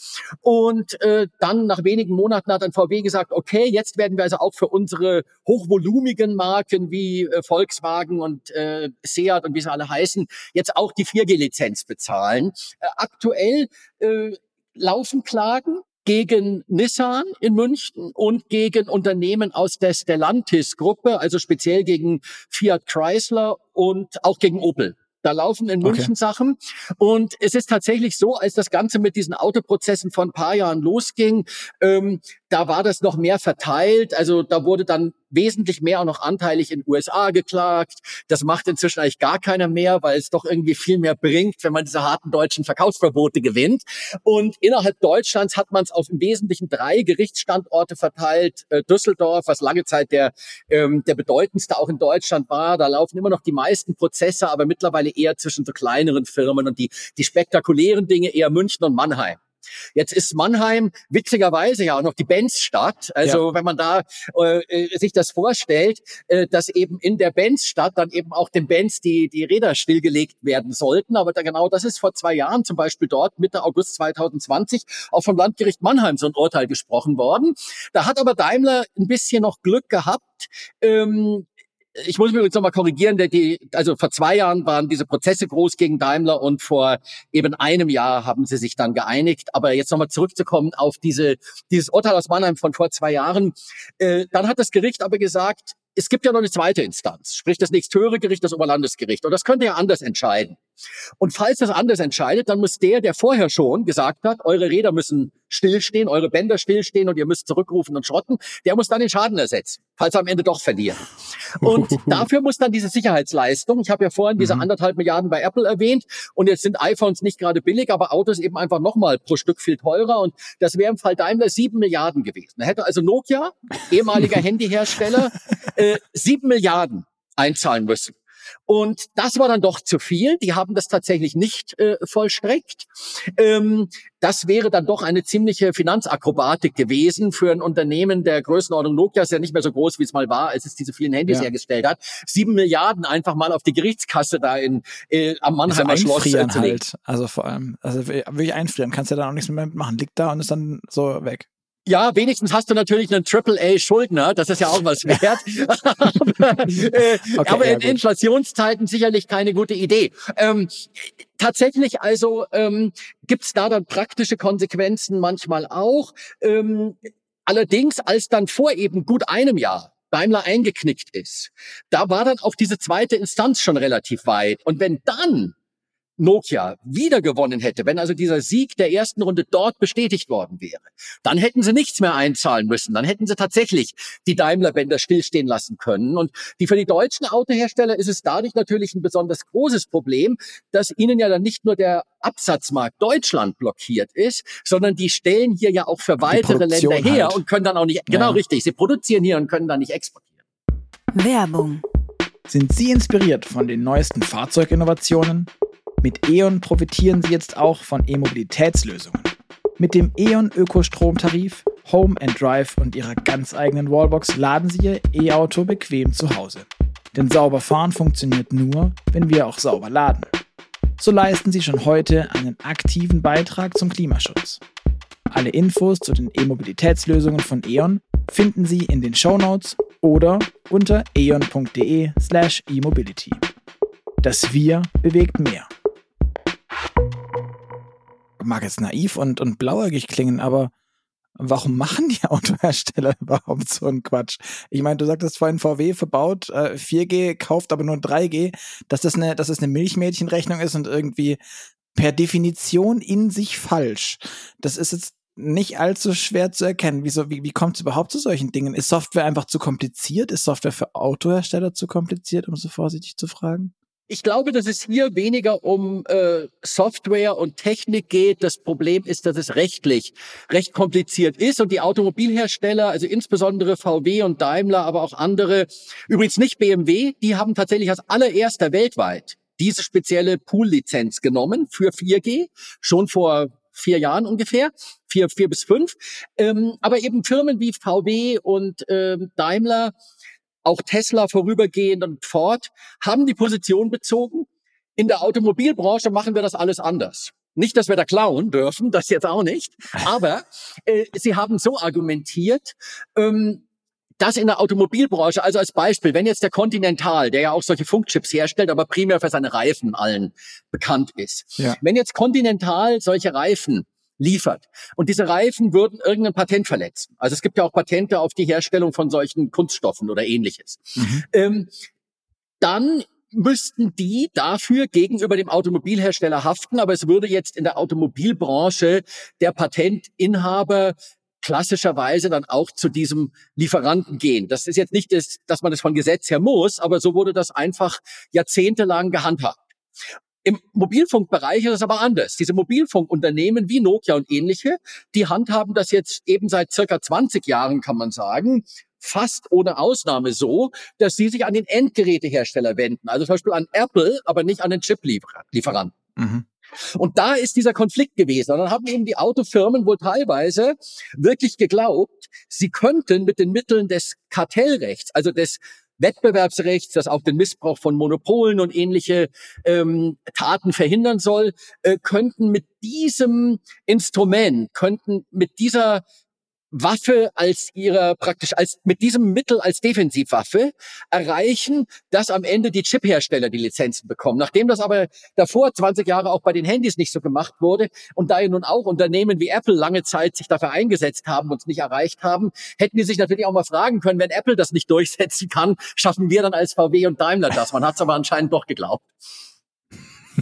Und äh, dann nach wenigen Monaten hat dann VW gesagt, okay, jetzt werden wir also auch für unsere hochvolumigen Marken wie äh, Volkswagen und äh, Seat und wie sie alle heißen, jetzt auch die 4G-Lizenz bezahlen. Äh, aktuell äh, laufen Klagen gegen Nissan in München und gegen Unternehmen aus der Stellantis-Gruppe, also speziell gegen Fiat Chrysler und auch gegen Opel. Da laufen in München okay. Sachen. Und es ist tatsächlich so, als das Ganze mit diesen Autoprozessen vor ein paar Jahren losging, ähm, da war das noch mehr verteilt. Also da wurde dann wesentlich mehr auch noch anteilig in USA geklagt. Das macht inzwischen eigentlich gar keiner mehr, weil es doch irgendwie viel mehr bringt, wenn man diese harten deutschen Verkaufsverbote gewinnt. Und innerhalb Deutschlands hat man es auf im Wesentlichen drei Gerichtsstandorte verteilt. Äh, Düsseldorf, was lange Zeit der, ähm, der bedeutendste auch in Deutschland war. Da laufen immer noch die meisten Prozesse, aber mittlerweile eher zwischen so kleineren Firmen und die, die spektakulären Dinge eher München und Mannheim. Jetzt ist Mannheim witzigerweise ja auch noch die Benz-Stadt. Also ja. wenn man da äh, äh, sich das vorstellt, äh, dass eben in der Benz-Stadt dann eben auch den Benz die, die Räder stillgelegt werden sollten. Aber da genau das ist vor zwei Jahren zum Beispiel dort, Mitte August 2020, auch vom Landgericht Mannheim so ein Urteil gesprochen worden. Da hat aber Daimler ein bisschen noch Glück gehabt. Ähm, ich muss mich übrigens nochmal korrigieren, der, die, also vor zwei Jahren waren diese Prozesse groß gegen Daimler und vor eben einem Jahr haben sie sich dann geeinigt. Aber jetzt nochmal zurückzukommen auf diese, dieses Urteil aus Mannheim von vor zwei Jahren. Äh, dann hat das Gericht aber gesagt, es gibt ja noch eine zweite Instanz, sprich das nächsthöhere Gericht, das Oberlandesgericht. Und das könnte ja anders entscheiden. Und falls das anders entscheidet, dann muss der, der vorher schon gesagt hat, eure Räder müssen stillstehen, eure Bänder stillstehen und ihr müsst zurückrufen und schrotten, der muss dann den Schaden ersetzen, falls er am Ende doch verlieren. Und dafür muss dann diese Sicherheitsleistung, ich habe ja vorhin diese mhm. anderthalb Milliarden bei Apple erwähnt und jetzt sind iPhones nicht gerade billig, aber Autos eben einfach nochmal pro Stück viel teurer und das wäre im Fall Daimler sieben Milliarden gewesen. Da hätte also Nokia, ehemaliger Handyhersteller, äh, sieben Milliarden einzahlen müssen. Und das war dann doch zu viel. Die haben das tatsächlich nicht äh, vollstreckt. Ähm, das wäre dann doch eine ziemliche Finanzakrobatik gewesen für ein Unternehmen der Größenordnung Nokia ist ja nicht mehr so groß, wie es mal war, als es diese vielen Handys ja. hergestellt hat. Sieben Milliarden einfach mal auf die Gerichtskasse da in, äh, am Mannheimer also Schloss äh, zu legen. Halt. Also vor allem, also wirklich einfrieren, kannst ja dann auch nichts mehr machen. Liegt da und ist dann so weg. Ja, wenigstens hast du natürlich einen AAA-Schuldner, das ist ja auch was wert. aber, äh, okay, aber ja, in gut. Inflationszeiten sicherlich keine gute Idee. Ähm, tatsächlich also ähm, gibt da dann praktische Konsequenzen manchmal auch. Ähm, allerdings, als dann vor eben gut einem Jahr Daimler eingeknickt ist, da war dann auch diese zweite Instanz schon relativ weit. Und wenn dann Nokia wieder gewonnen hätte, wenn also dieser Sieg der ersten Runde dort bestätigt worden wäre, dann hätten sie nichts mehr einzahlen müssen. Dann hätten sie tatsächlich die Daimler-Bänder stillstehen lassen können. Und die für die deutschen Autohersteller ist es dadurch natürlich ein besonders großes Problem, dass ihnen ja dann nicht nur der Absatzmarkt Deutschland blockiert ist, sondern die stellen hier ja auch für weitere Länder her halt. und können dann auch nicht, genau ja. richtig, sie produzieren hier und können dann nicht exportieren. Werbung. Sind Sie inspiriert von den neuesten Fahrzeuginnovationen? Mit E.ON profitieren Sie jetzt auch von E-Mobilitätslösungen. Mit dem E.ON Ökostromtarif, Home and Drive und Ihrer ganz eigenen Wallbox laden Sie Ihr E-Auto bequem zu Hause. Denn sauber fahren funktioniert nur, wenn wir auch sauber laden. So leisten Sie schon heute einen aktiven Beitrag zum Klimaschutz. Alle Infos zu den E-Mobilitätslösungen von E.ON finden Sie in den Show Notes oder unter eon.de/e-mobility. Das Wir bewegt mehr mag jetzt naiv und, und blauäugig klingen, aber warum machen die Autohersteller überhaupt so einen Quatsch? Ich meine, du sagtest vorhin, VW verbaut äh, 4G, kauft aber nur 3G, dass das eine, dass das eine Milchmädchenrechnung ist und irgendwie per Definition in sich falsch. Das ist jetzt nicht allzu schwer zu erkennen. Wieso, wie, wie kommt es überhaupt zu solchen Dingen? Ist Software einfach zu kompliziert? Ist Software für Autohersteller zu kompliziert, um so vorsichtig zu fragen? Ich glaube, dass es hier weniger um äh, Software und Technik geht. Das Problem ist, dass es rechtlich recht kompliziert ist und die Automobilhersteller, also insbesondere VW und Daimler, aber auch andere, übrigens nicht BMW, die haben tatsächlich als allererster weltweit diese spezielle Pool-Lizenz genommen für 4G, schon vor vier Jahren ungefähr, vier, vier bis fünf. Ähm, aber eben Firmen wie VW und ähm, Daimler auch Tesla vorübergehend und Ford haben die Position bezogen. In der Automobilbranche machen wir das alles anders. Nicht, dass wir da klauen dürfen, das jetzt auch nicht. Aber äh, sie haben so argumentiert, ähm, dass in der Automobilbranche, also als Beispiel, wenn jetzt der Continental, der ja auch solche Funkchips herstellt, aber primär für seine Reifen allen bekannt ist, ja. wenn jetzt Continental solche Reifen liefert. Und diese Reifen würden irgendein Patent verletzen. Also es gibt ja auch Patente auf die Herstellung von solchen Kunststoffen oder ähnliches. Mhm. Ähm, dann müssten die dafür gegenüber dem Automobilhersteller haften, aber es würde jetzt in der Automobilbranche der Patentinhaber klassischerweise dann auch zu diesem Lieferanten gehen. Das ist jetzt nicht, das, dass man das von Gesetz her muss, aber so wurde das einfach jahrzehntelang gehandhabt. Im Mobilfunkbereich ist es aber anders. Diese Mobilfunkunternehmen wie Nokia und ähnliche, die handhaben das jetzt eben seit circa 20 Jahren, kann man sagen, fast ohne Ausnahme so, dass sie sich an den Endgerätehersteller wenden. Also zum Beispiel an Apple, aber nicht an den Chip-Lieferanten. Mhm. Und da ist dieser Konflikt gewesen. Und dann haben eben die Autofirmen wohl teilweise wirklich geglaubt, sie könnten mit den Mitteln des Kartellrechts, also des Wettbewerbsrechts, das auch den Missbrauch von Monopolen und ähnliche ähm, Taten verhindern soll, äh, könnten mit diesem Instrument, könnten mit dieser Waffe als ihrer praktisch als mit diesem Mittel als Defensivwaffe erreichen, dass am Ende die Chiphersteller die Lizenzen bekommen. Nachdem das aber davor 20 Jahre auch bei den Handys nicht so gemacht wurde und da ja nun auch Unternehmen wie Apple lange Zeit sich dafür eingesetzt haben und es nicht erreicht haben, hätten die sich natürlich auch mal fragen können, wenn Apple das nicht durchsetzen kann, schaffen wir dann als VW und Daimler das. Man hat es aber anscheinend doch geglaubt.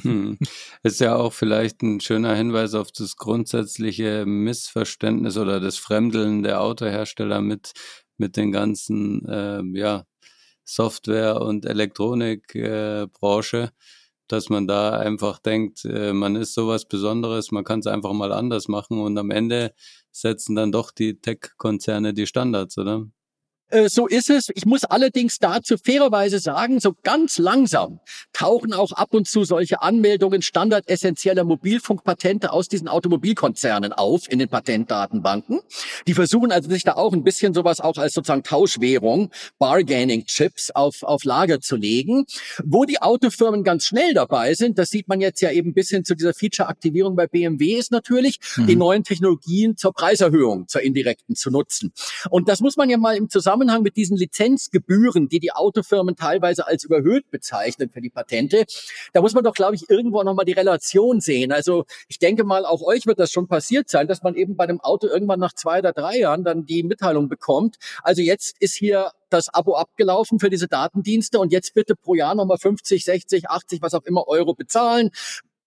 Hm. Ist ja auch vielleicht ein schöner Hinweis auf das grundsätzliche Missverständnis oder das Fremdeln der Autohersteller mit, mit den ganzen äh, ja, Software- und Elektronikbranche, äh, dass man da einfach denkt, äh, man ist sowas Besonderes, man kann es einfach mal anders machen und am Ende setzen dann doch die Tech-Konzerne die Standards, oder? Äh, so ist es. Ich muss allerdings dazu fairerweise sagen, so ganz langsam tauchen auch ab und zu solche Anmeldungen standardessentieller Mobilfunkpatente aus diesen Automobilkonzernen auf in den Patentdatenbanken. Die versuchen also sich da auch ein bisschen sowas auch als sozusagen Tauschwährung, Bargaining-Chips auf, auf Lager zu legen. Wo die Autofirmen ganz schnell dabei sind, das sieht man jetzt ja eben bis hin zu dieser Feature-Aktivierung bei BMW, ist natürlich, mhm. die neuen Technologien zur Preiserhöhung, zur indirekten zu nutzen. Und das muss man ja mal im Zusammenhang Zusammenhang mit diesen Lizenzgebühren, die die Autofirmen teilweise als überhöht bezeichnen für die Patente, da muss man doch, glaube ich, irgendwo nochmal die Relation sehen. Also ich denke mal, auch euch wird das schon passiert sein, dass man eben bei dem Auto irgendwann nach zwei oder drei Jahren dann die Mitteilung bekommt. Also jetzt ist hier das Abo abgelaufen für diese Datendienste und jetzt bitte pro Jahr nochmal 50, 60, 80, was auch immer Euro bezahlen.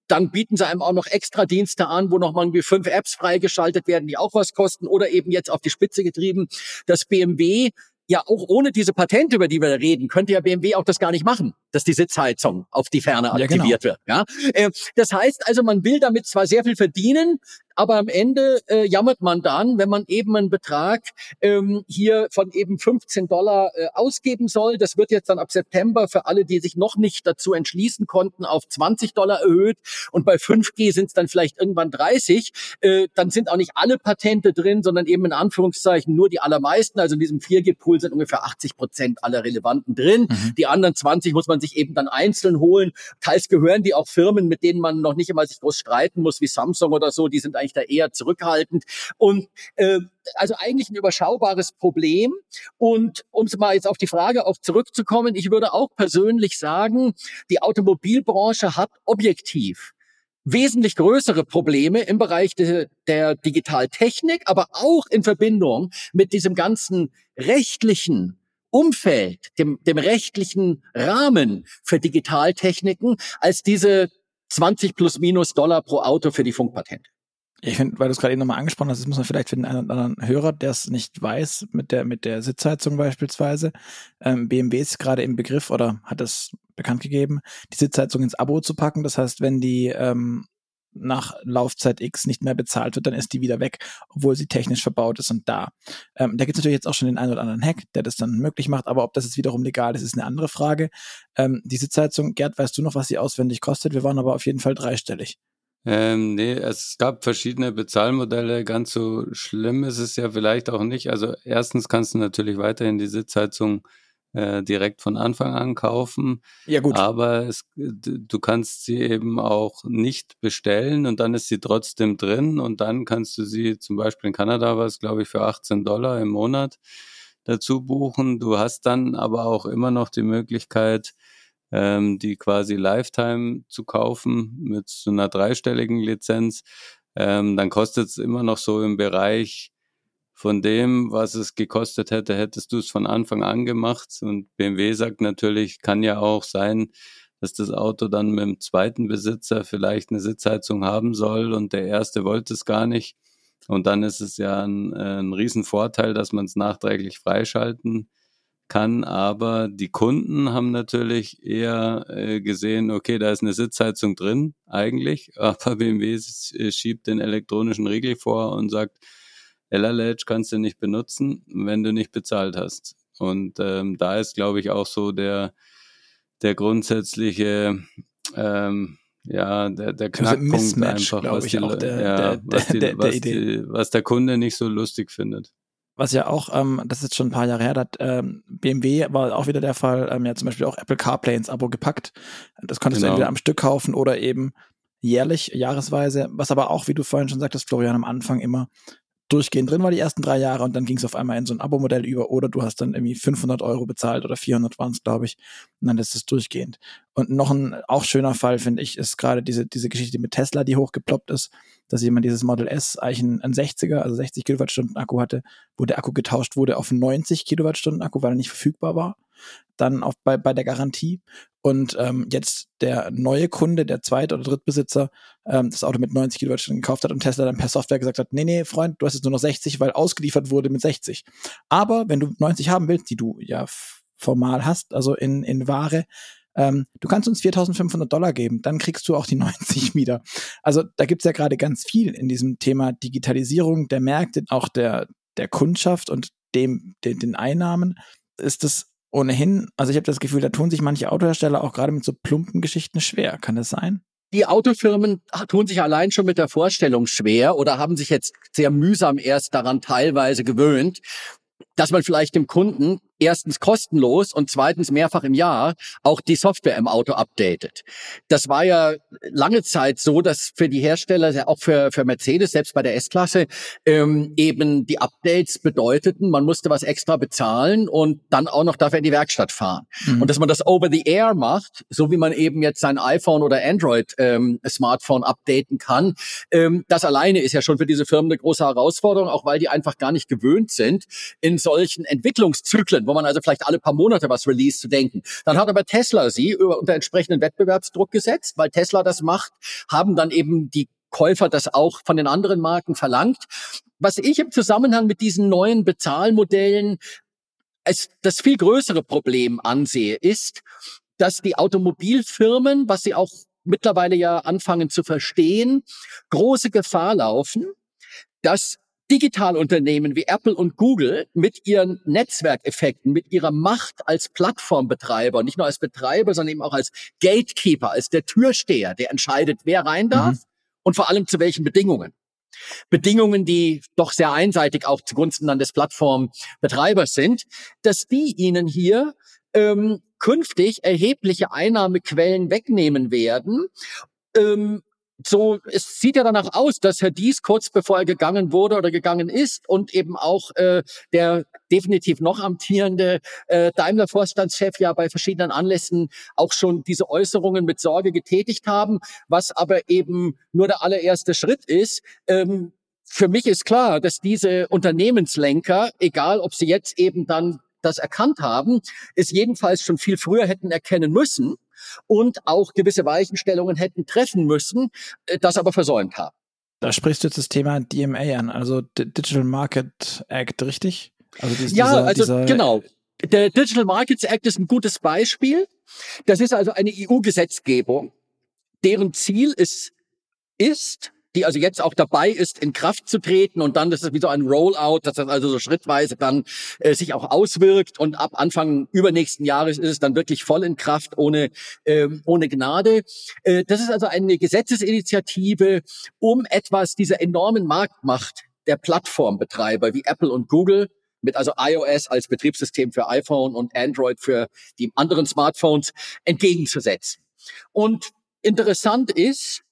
Dann bieten sie einem auch noch extra Dienste an, wo noch mal irgendwie fünf Apps freigeschaltet werden, die auch was kosten oder eben jetzt auf die Spitze getrieben, dass BMW ja auch ohne diese Patente, über die wir reden, könnte ja BMW auch das gar nicht machen, dass die Sitzheizung auf die Ferne aktiviert ja, genau. wird. Ja? Äh, das heißt also, man will damit zwar sehr viel verdienen, aber am Ende äh, jammert man dann, wenn man eben einen Betrag ähm, hier von eben 15 Dollar äh, ausgeben soll. Das wird jetzt dann ab September für alle, die sich noch nicht dazu entschließen konnten, auf 20 Dollar erhöht. Und bei 5G sind es dann vielleicht irgendwann 30. Äh, dann sind auch nicht alle Patente drin, sondern eben in Anführungszeichen nur die allermeisten. Also in diesem 4G-Pool sind ungefähr 80 Prozent aller Relevanten drin. Mhm. Die anderen 20 muss man sich eben dann einzeln holen. Teils gehören die auch Firmen, mit denen man noch nicht immer sich groß streiten muss, wie Samsung oder so. Die sind eigentlich da eher zurückhaltend. Und äh, also eigentlich ein überschaubares Problem. Und um mal jetzt auf die Frage auch zurückzukommen, ich würde auch persönlich sagen, die Automobilbranche hat objektiv wesentlich größere Probleme im Bereich de, der Digitaltechnik, aber auch in Verbindung mit diesem ganzen rechtlichen Umfeld, dem, dem rechtlichen Rahmen für Digitaltechniken, als diese 20 plus minus Dollar pro Auto für die Funkpatente. Ich finde, weil du es gerade eben nochmal angesprochen hast, das muss man vielleicht für den einen oder anderen Hörer, der es nicht weiß, mit der, mit der Sitzheizung beispielsweise. Ähm, BMW ist gerade im Begriff oder hat es bekannt gegeben, die Sitzheizung ins Abo zu packen. Das heißt, wenn die ähm, nach Laufzeit X nicht mehr bezahlt wird, dann ist die wieder weg, obwohl sie technisch verbaut ist und da. Ähm, da gibt es natürlich jetzt auch schon den einen oder anderen Hack, der das dann möglich macht, aber ob das jetzt wiederum legal ist, ist eine andere Frage. Ähm, die Sitzheizung, Gerd, weißt du noch, was sie auswendig kostet? Wir waren aber auf jeden Fall dreistellig. Ähm, nee, es gab verschiedene Bezahlmodelle. Ganz so schlimm ist es ja vielleicht auch nicht. Also erstens kannst du natürlich weiterhin die Sitzheizung äh, direkt von Anfang an kaufen. Ja, gut. Aber es, du kannst sie eben auch nicht bestellen und dann ist sie trotzdem drin und dann kannst du sie zum Beispiel in Kanada was, glaube ich, für 18 Dollar im Monat dazu buchen. Du hast dann aber auch immer noch die Möglichkeit, ähm, die quasi Lifetime zu kaufen mit so einer dreistelligen Lizenz, ähm, dann kostet es immer noch so im Bereich von dem, was es gekostet hätte, hättest du es von Anfang an gemacht. Und BMW sagt natürlich, kann ja auch sein, dass das Auto dann mit dem zweiten Besitzer vielleicht eine Sitzheizung haben soll und der erste wollte es gar nicht. Und dann ist es ja ein, ein Riesenvorteil, dass man es nachträglich freischalten kann, aber die Kunden haben natürlich eher äh, gesehen, okay, da ist eine Sitzheizung drin eigentlich, aber BMW äh, schiebt den elektronischen Riegel vor und sagt, LLH kannst du nicht benutzen, wenn du nicht bezahlt hast. Und ähm, da ist, glaube ich, auch so der, der grundsätzliche ähm, ja, der, der Knackpunkt einfach, was, die, der, ja, der, was, die, der, was, die, was der Kunde nicht so lustig findet was ja auch, ähm, das ist schon ein paar Jahre her, hat ähm, BMW war auch wieder der Fall, ähm, ja zum Beispiel auch Apple CarPlay ins Abo gepackt. Das konntest genau. du entweder am Stück kaufen oder eben jährlich, jahresweise, was aber auch, wie du vorhin schon sagtest, Florian, am Anfang immer durchgehend drin war die ersten drei Jahre und dann ging es auf einmal in so ein Abo-Modell über oder du hast dann irgendwie 500 Euro bezahlt oder 400 waren es, glaube ich, und dann ist es durchgehend. Und noch ein auch schöner Fall, finde ich, ist gerade diese, diese Geschichte mit Tesla, die hochgeploppt ist, dass jemand dieses Model S eigentlich ein, ein 60er, also 60 Kilowattstunden Akku hatte, wo der Akku getauscht wurde auf 90 Kilowattstunden Akku, weil er nicht verfügbar war dann auch bei, bei der Garantie. Und ähm, jetzt der neue Kunde, der Zweit- oder Drittbesitzer, ähm, das Auto mit 90 Kilowattstunden gekauft hat und Tesla dann per Software gesagt hat, nee, nee, Freund, du hast jetzt nur noch 60, weil ausgeliefert wurde mit 60. Aber wenn du 90 haben willst, die du ja formal hast, also in, in Ware, ähm, du kannst uns 4.500 Dollar geben, dann kriegst du auch die 90 wieder. Also da gibt's ja gerade ganz viel in diesem Thema Digitalisierung der Märkte, auch der, der Kundschaft und dem, den, den Einnahmen. Ist das ohnehin, also ich habe das Gefühl, da tun sich manche Autohersteller auch gerade mit so plumpen Geschichten schwer. Kann das sein? Die Autofirmen tun sich allein schon mit der Vorstellung schwer oder haben sich jetzt sehr mühsam erst daran teilweise gewöhnt, dass man vielleicht dem Kunden erstens kostenlos und zweitens mehrfach im Jahr auch die Software im Auto updatet. Das war ja lange Zeit so, dass für die Hersteller, auch für, für Mercedes, selbst bei der S-Klasse, ähm, eben die Updates bedeuteten, man musste was extra bezahlen und dann auch noch dafür in die Werkstatt fahren. Mhm. Und dass man das over the air macht, so wie man eben jetzt sein iPhone oder Android ähm, Smartphone updaten kann, ähm, das alleine ist ja schon für diese Firmen eine große Herausforderung, auch weil die einfach gar nicht gewöhnt sind, in solchen Entwicklungszyklen, wo man also vielleicht alle paar Monate was release zu denken. Dann hat aber Tesla sie unter entsprechenden Wettbewerbsdruck gesetzt, weil Tesla das macht, haben dann eben die Käufer das auch von den anderen Marken verlangt. Was ich im Zusammenhang mit diesen neuen Bezahlmodellen als das viel größere Problem ansehe, ist, dass die Automobilfirmen, was sie auch mittlerweile ja anfangen zu verstehen, große Gefahr laufen, dass Digitalunternehmen wie Apple und Google mit ihren Netzwerkeffekten, mit ihrer Macht als Plattformbetreiber, nicht nur als Betreiber, sondern eben auch als Gatekeeper, als der Türsteher, der entscheidet, wer rein darf mhm. und vor allem zu welchen Bedingungen. Bedingungen, die doch sehr einseitig auch zugunsten dann des Plattformbetreibers sind, dass die ihnen hier ähm, künftig erhebliche Einnahmequellen wegnehmen werden, ähm, so, es sieht ja danach aus, dass Herr Dies kurz bevor er gegangen wurde oder gegangen ist und eben auch äh, der definitiv noch amtierende äh, Daimler-Vorstandschef ja bei verschiedenen Anlässen auch schon diese Äußerungen mit Sorge getätigt haben, was aber eben nur der allererste Schritt ist. Ähm, für mich ist klar, dass diese Unternehmenslenker, egal ob sie jetzt eben dann das erkannt haben, es jedenfalls schon viel früher hätten erkennen müssen und auch gewisse Weichenstellungen hätten treffen müssen, äh, das aber versäumt haben. Da sprichst du jetzt das Thema DMA an, also Digital Market Act, richtig? Also dieser, ja, also dieser genau. Der Digital Markets Act ist ein gutes Beispiel. Das ist also eine EU-Gesetzgebung, deren Ziel es ist, die also jetzt auch dabei ist, in Kraft zu treten und dann, ist wie so ein Rollout, dass das also so schrittweise dann äh, sich auch auswirkt und ab Anfang übernächsten Jahres ist es dann wirklich voll in Kraft ohne, ähm, ohne Gnade. Äh, das ist also eine Gesetzesinitiative, um etwas dieser enormen Marktmacht der Plattformbetreiber wie Apple und Google mit also iOS als Betriebssystem für iPhone und Android für die anderen Smartphones entgegenzusetzen. Und interessant ist,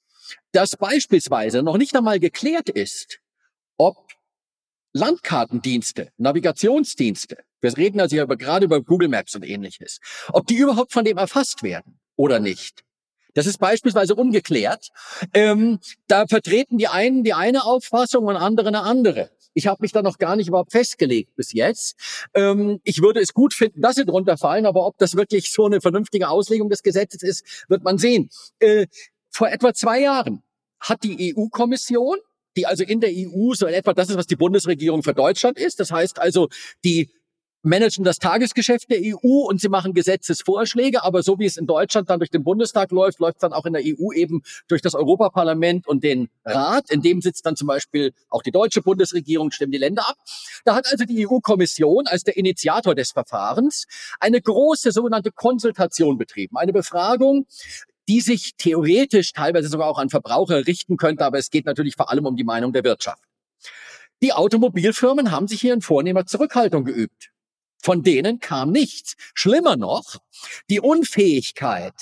dass beispielsweise noch nicht einmal geklärt ist, ob Landkartendienste, Navigationsdienste, wir reden also über, gerade über Google Maps und ähnliches, ob die überhaupt von dem erfasst werden oder nicht. Das ist beispielsweise ungeklärt. Ähm, da vertreten die einen die eine Auffassung und andere eine andere. Ich habe mich da noch gar nicht überhaupt festgelegt bis jetzt. Ähm, ich würde es gut finden, dass sie drunter fallen, aber ob das wirklich so eine vernünftige Auslegung des Gesetzes ist, wird man sehen. Äh, vor etwa zwei Jahren hat die EU-Kommission, die also in der EU so in etwa das ist, was die Bundesregierung für Deutschland ist. Das heißt also, die managen das Tagesgeschäft der EU und sie machen Gesetzesvorschläge, aber so wie es in Deutschland dann durch den Bundestag läuft, läuft es dann auch in der EU eben durch das Europaparlament und den Rat. In dem sitzt dann zum Beispiel auch die deutsche Bundesregierung, stimmen die Länder ab. Da hat also die EU-Kommission als der Initiator des Verfahrens eine große sogenannte Konsultation betrieben, eine Befragung die sich theoretisch teilweise sogar auch an Verbraucher richten könnte, aber es geht natürlich vor allem um die Meinung der Wirtschaft. Die Automobilfirmen haben sich hier in vornehmer Zurückhaltung geübt. Von denen kam nichts. Schlimmer noch, die Unfähigkeit,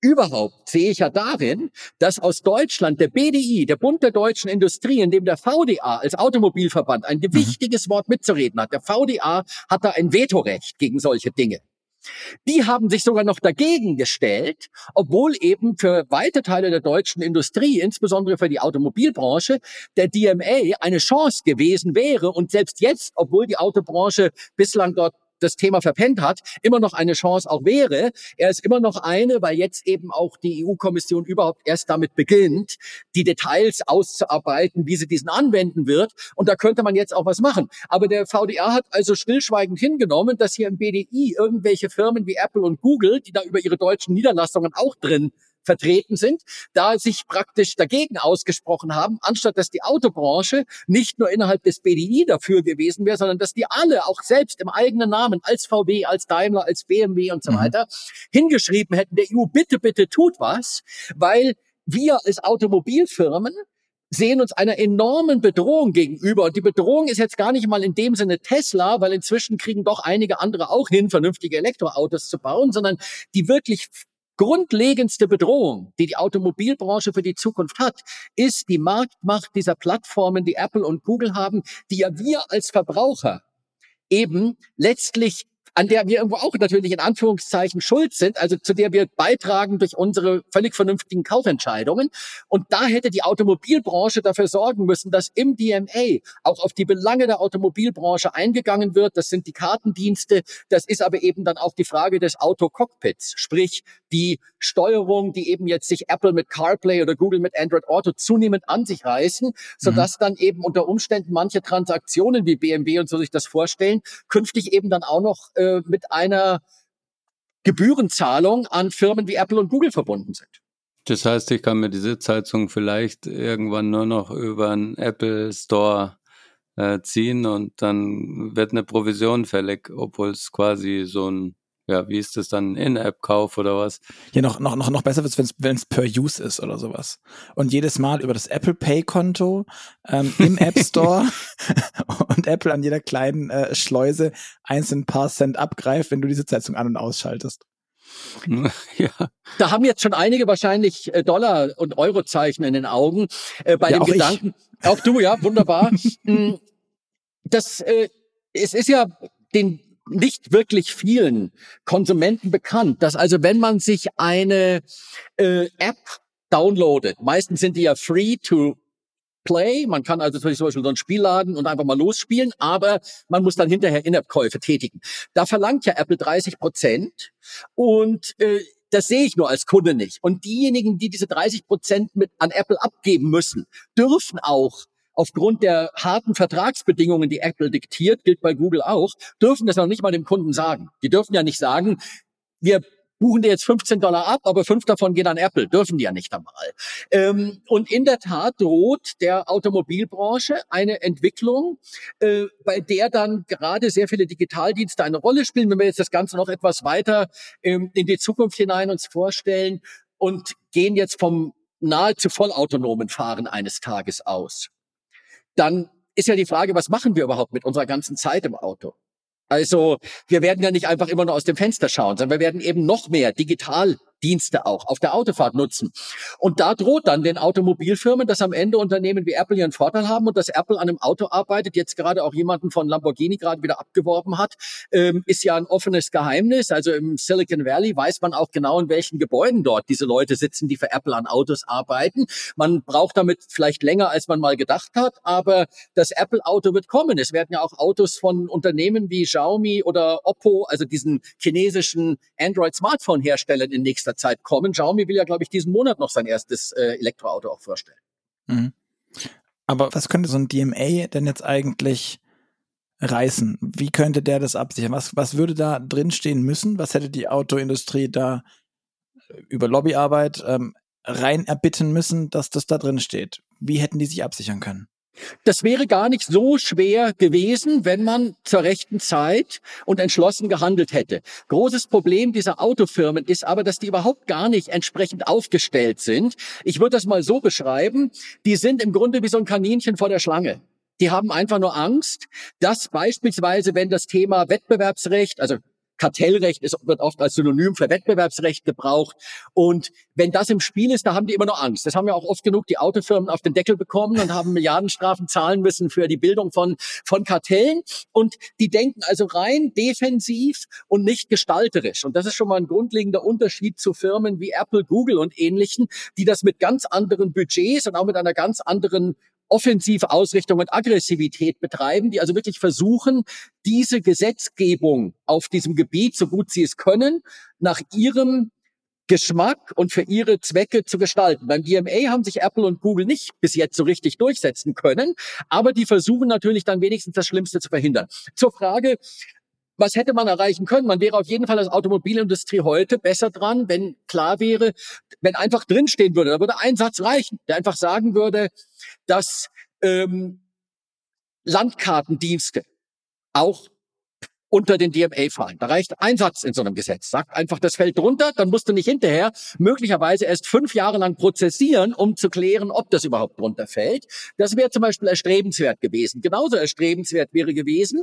Überhaupt sehe ich ja darin, dass aus Deutschland der BDI, der Bund der deutschen Industrie, in dem der VDA als Automobilverband ein mhm. wichtiges Wort mitzureden hat. Der VDA hat da ein Vetorecht gegen solche Dinge. Die haben sich sogar noch dagegen gestellt, obwohl eben für weite Teile der deutschen Industrie, insbesondere für die Automobilbranche, der DMA eine Chance gewesen wäre. Und selbst jetzt, obwohl die Autobranche bislang dort das Thema verpennt hat, immer noch eine Chance auch wäre. Er ist immer noch eine, weil jetzt eben auch die EU-Kommission überhaupt erst damit beginnt, die Details auszuarbeiten, wie sie diesen anwenden wird. Und da könnte man jetzt auch was machen. Aber der VDA hat also stillschweigend hingenommen, dass hier im BDI irgendwelche Firmen wie Apple und Google, die da über ihre deutschen Niederlassungen auch drin vertreten sind, da sich praktisch dagegen ausgesprochen haben, anstatt dass die Autobranche nicht nur innerhalb des BDI dafür gewesen wäre, sondern dass die alle auch selbst im eigenen Namen als VW, als Daimler, als BMW und so mhm. weiter hingeschrieben hätten, der EU, bitte, bitte tut was, weil wir als Automobilfirmen sehen uns einer enormen Bedrohung gegenüber. Und die Bedrohung ist jetzt gar nicht mal in dem Sinne Tesla, weil inzwischen kriegen doch einige andere auch hin, vernünftige Elektroautos zu bauen, sondern die wirklich grundlegendste Bedrohung, die die Automobilbranche für die Zukunft hat, ist die Marktmacht dieser Plattformen, die Apple und Google haben, die ja wir als Verbraucher eben letztlich an der wir irgendwo auch natürlich in Anführungszeichen schuld sind, also zu der wir beitragen durch unsere völlig vernünftigen Kaufentscheidungen. Und da hätte die Automobilbranche dafür sorgen müssen, dass im DMA auch auf die Belange der Automobilbranche eingegangen wird. Das sind die Kartendienste. Das ist aber eben dann auch die Frage des Autocockpits, sprich die Steuerung, die eben jetzt sich Apple mit CarPlay oder Google mit Android Auto zunehmend an sich reißen, sodass mhm. dann eben unter Umständen manche Transaktionen wie BMW und so sich das vorstellen, künftig eben dann auch noch äh, mit einer Gebührenzahlung an Firmen wie Apple und Google verbunden sind. Das heißt, ich kann mir die Sitzheizung vielleicht irgendwann nur noch über einen Apple Store äh, ziehen und dann wird eine Provision fällig, obwohl es quasi so ein ja, wie ist das dann? In-App-Kauf oder was? Ja, noch, noch, noch, noch besser wird es, wenn es per Use ist oder sowas. Und jedes Mal über das Apple Pay-Konto ähm, im App Store und Apple an jeder kleinen äh, Schleuse einzeln paar Cent abgreift, wenn du diese Sitzheizung an- und ausschaltest. Ja. Da haben jetzt schon einige wahrscheinlich äh, Dollar- und Eurozeichen in den Augen äh, bei ja, dem Gedanken. Ich. Auch du, ja, wunderbar. Hm, das, äh, es ist ja den nicht wirklich vielen Konsumenten bekannt, dass also wenn man sich eine äh, App downloadet, meistens sind die ja free to Play. Man kann also zum Beispiel so ein Spiel laden und einfach mal losspielen, aber man muss dann hinterher In-App-Käufe tätigen. Da verlangt ja Apple 30 Prozent und äh, das sehe ich nur als Kunde nicht. Und diejenigen, die diese 30 Prozent mit an Apple abgeben müssen, dürfen auch aufgrund der harten Vertragsbedingungen, die Apple diktiert, gilt bei Google auch, dürfen das noch nicht mal dem Kunden sagen. Die dürfen ja nicht sagen, wir buchen dir jetzt 15 Dollar ab, aber fünf davon gehen an Apple. Dürfen die ja nicht einmal. Ähm, und in der Tat droht der Automobilbranche eine Entwicklung, äh, bei der dann gerade sehr viele Digitaldienste eine Rolle spielen. Wenn wir jetzt das Ganze noch etwas weiter ähm, in die Zukunft hinein uns vorstellen und gehen jetzt vom nahezu vollautonomen Fahren eines Tages aus, dann ist ja die Frage, was machen wir überhaupt mit unserer ganzen Zeit im Auto? Also wir werden ja nicht einfach immer nur aus dem Fenster schauen, sondern wir werden eben noch mehr digital Dienste auch auf der Autofahrt nutzen. Und da droht dann den Automobilfirmen, dass am Ende Unternehmen wie Apple ihren Vorteil haben und dass Apple an einem Auto arbeitet, jetzt gerade auch jemanden von Lamborghini gerade wieder abgeworben hat, ähm, ist ja ein offenes Geheimnis. Also im Silicon Valley weiß man auch genau, in welchen Gebäuden dort diese Leute sitzen, die für Apple an Autos arbeiten. Man braucht damit vielleicht länger, als man mal gedacht hat, aber das Apple-Auto wird kommen. Es werden ja auch Autos von Unternehmen wie Xiaomi oder Oppo, also diesen chinesischen Android-Smartphone-Herstellern in nächster nächster Zeit kommen. Xiaomi will ja, glaube ich, diesen Monat noch sein erstes äh, Elektroauto auch vorstellen. Mhm. Aber was könnte so ein DMA denn jetzt eigentlich reißen? Wie könnte der das absichern? Was, was würde da drinstehen müssen? Was hätte die Autoindustrie da äh, über Lobbyarbeit ähm, rein erbitten müssen, dass das da drin steht? Wie hätten die sich absichern können? Das wäre gar nicht so schwer gewesen, wenn man zur rechten Zeit und entschlossen gehandelt hätte. Großes Problem dieser Autofirmen ist aber, dass die überhaupt gar nicht entsprechend aufgestellt sind. Ich würde das mal so beschreiben. Die sind im Grunde wie so ein Kaninchen vor der Schlange. Die haben einfach nur Angst, dass beispielsweise, wenn das Thema Wettbewerbsrecht, also Kartellrecht ist, wird oft als Synonym für Wettbewerbsrecht gebraucht. Und wenn das im Spiel ist, da haben die immer noch Angst. Das haben ja auch oft genug die Autofirmen auf den Deckel bekommen und haben Milliardenstrafen zahlen müssen für die Bildung von, von Kartellen. Und die denken also rein defensiv und nicht gestalterisch. Und das ist schon mal ein grundlegender Unterschied zu Firmen wie Apple, Google und ähnlichen, die das mit ganz anderen Budgets und auch mit einer ganz anderen offensive Ausrichtung und Aggressivität betreiben, die also wirklich versuchen, diese Gesetzgebung auf diesem Gebiet, so gut sie es können, nach ihrem Geschmack und für ihre Zwecke zu gestalten. Beim DMA haben sich Apple und Google nicht bis jetzt so richtig durchsetzen können, aber die versuchen natürlich dann wenigstens das Schlimmste zu verhindern. Zur Frage, was hätte man erreichen können? Man wäre auf jeden Fall als Automobilindustrie heute besser dran, wenn klar wäre, wenn einfach drinstehen würde, da würde ein Satz reichen, der einfach sagen würde, dass ähm, Landkartendienste auch unter den DMA fallen. Da reicht ein Satz in so einem Gesetz. Sagt einfach, das fällt drunter, dann musst du nicht hinterher möglicherweise erst fünf Jahre lang prozessieren, um zu klären, ob das überhaupt drunter fällt. Das wäre zum Beispiel erstrebenswert gewesen. Genauso erstrebenswert wäre gewesen,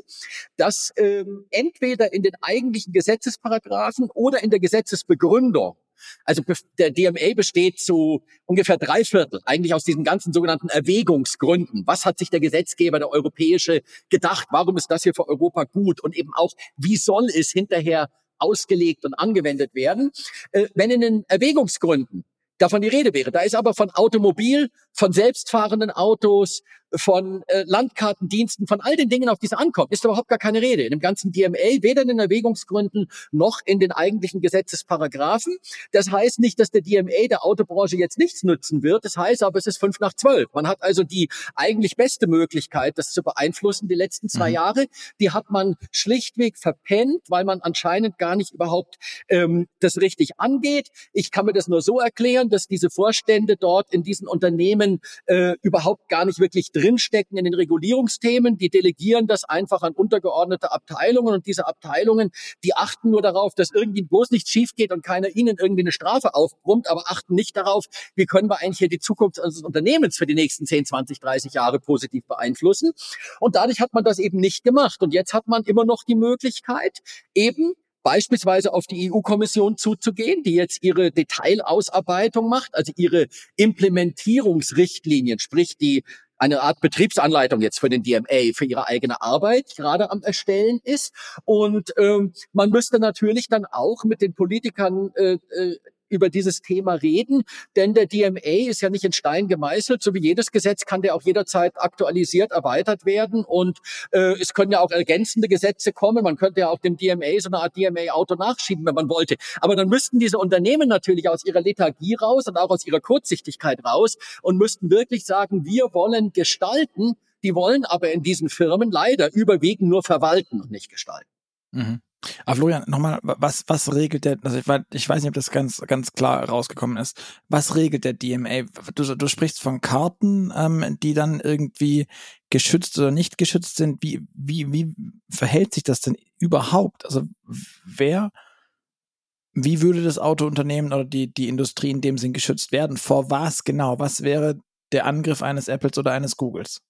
dass ähm, entweder in den eigentlichen Gesetzesparagraphen oder in der Gesetzesbegründung also der DMA besteht zu ungefähr drei Viertel eigentlich aus diesen ganzen sogenannten Erwägungsgründen. Was hat sich der Gesetzgeber, der europäische, gedacht? Warum ist das hier für Europa gut? Und eben auch, wie soll es hinterher ausgelegt und angewendet werden? Äh, wenn in den Erwägungsgründen davon die Rede wäre. Da ist aber von Automobil, von selbstfahrenden Autos, von äh, Landkartendiensten, von all den Dingen, auf die es ankommt, ist überhaupt gar keine Rede. In dem ganzen DMA, weder in den Erwägungsgründen noch in den eigentlichen Gesetzesparagraphen. Das heißt nicht, dass der DMA der Autobranche jetzt nichts nützen wird. Das heißt aber, es ist fünf nach zwölf. Man hat also die eigentlich beste Möglichkeit, das zu beeinflussen, die letzten zwei mhm. Jahre. Die hat man schlichtweg verpennt, weil man anscheinend gar nicht überhaupt ähm, das richtig angeht. Ich kann mir das nur so erklären, dass diese Vorstände dort in diesen Unternehmen äh, überhaupt gar nicht wirklich drinstecken in den Regulierungsthemen. Die delegieren das einfach an untergeordnete Abteilungen und diese Abteilungen, die achten nur darauf, dass irgendwie bloß nichts schief geht und keiner ihnen irgendwie eine Strafe aufbrummt, aber achten nicht darauf, wie können wir eigentlich hier die Zukunft unseres Unternehmens für die nächsten 10, 20, 30 Jahre positiv beeinflussen. Und dadurch hat man das eben nicht gemacht. Und jetzt hat man immer noch die Möglichkeit, eben beispielsweise auf die EU-Kommission zuzugehen, die jetzt ihre Detailausarbeitung macht, also ihre Implementierungsrichtlinien, sprich die eine Art Betriebsanleitung jetzt für den DMA, für ihre eigene Arbeit gerade am Erstellen ist. Und ähm, man müsste natürlich dann auch mit den Politikern äh, äh, über dieses Thema reden, denn der DMA ist ja nicht in Stein gemeißelt. So wie jedes Gesetz kann der auch jederzeit aktualisiert, erweitert werden und äh, es können ja auch ergänzende Gesetze kommen. Man könnte ja auch dem DMA so eine Art DMA-Auto nachschieben, wenn man wollte. Aber dann müssten diese Unternehmen natürlich aus ihrer Lethargie raus und auch aus ihrer Kurzsichtigkeit raus und müssten wirklich sagen, wir wollen gestalten, die wollen aber in diesen Firmen leider überwiegend nur verwalten und nicht gestalten. Mhm. Aber Florian, nochmal, was, was regelt der, also ich, ich weiß nicht, ob das ganz, ganz klar rausgekommen ist. Was regelt der DMA? Du, du sprichst von Karten, ähm, die dann irgendwie geschützt oder nicht geschützt sind. Wie, wie, wie verhält sich das denn überhaupt? Also wer, wie würde das Autounternehmen oder die, die Industrie in dem Sinn geschützt werden? Vor was genau? Was wäre der Angriff eines Apples oder eines Googles?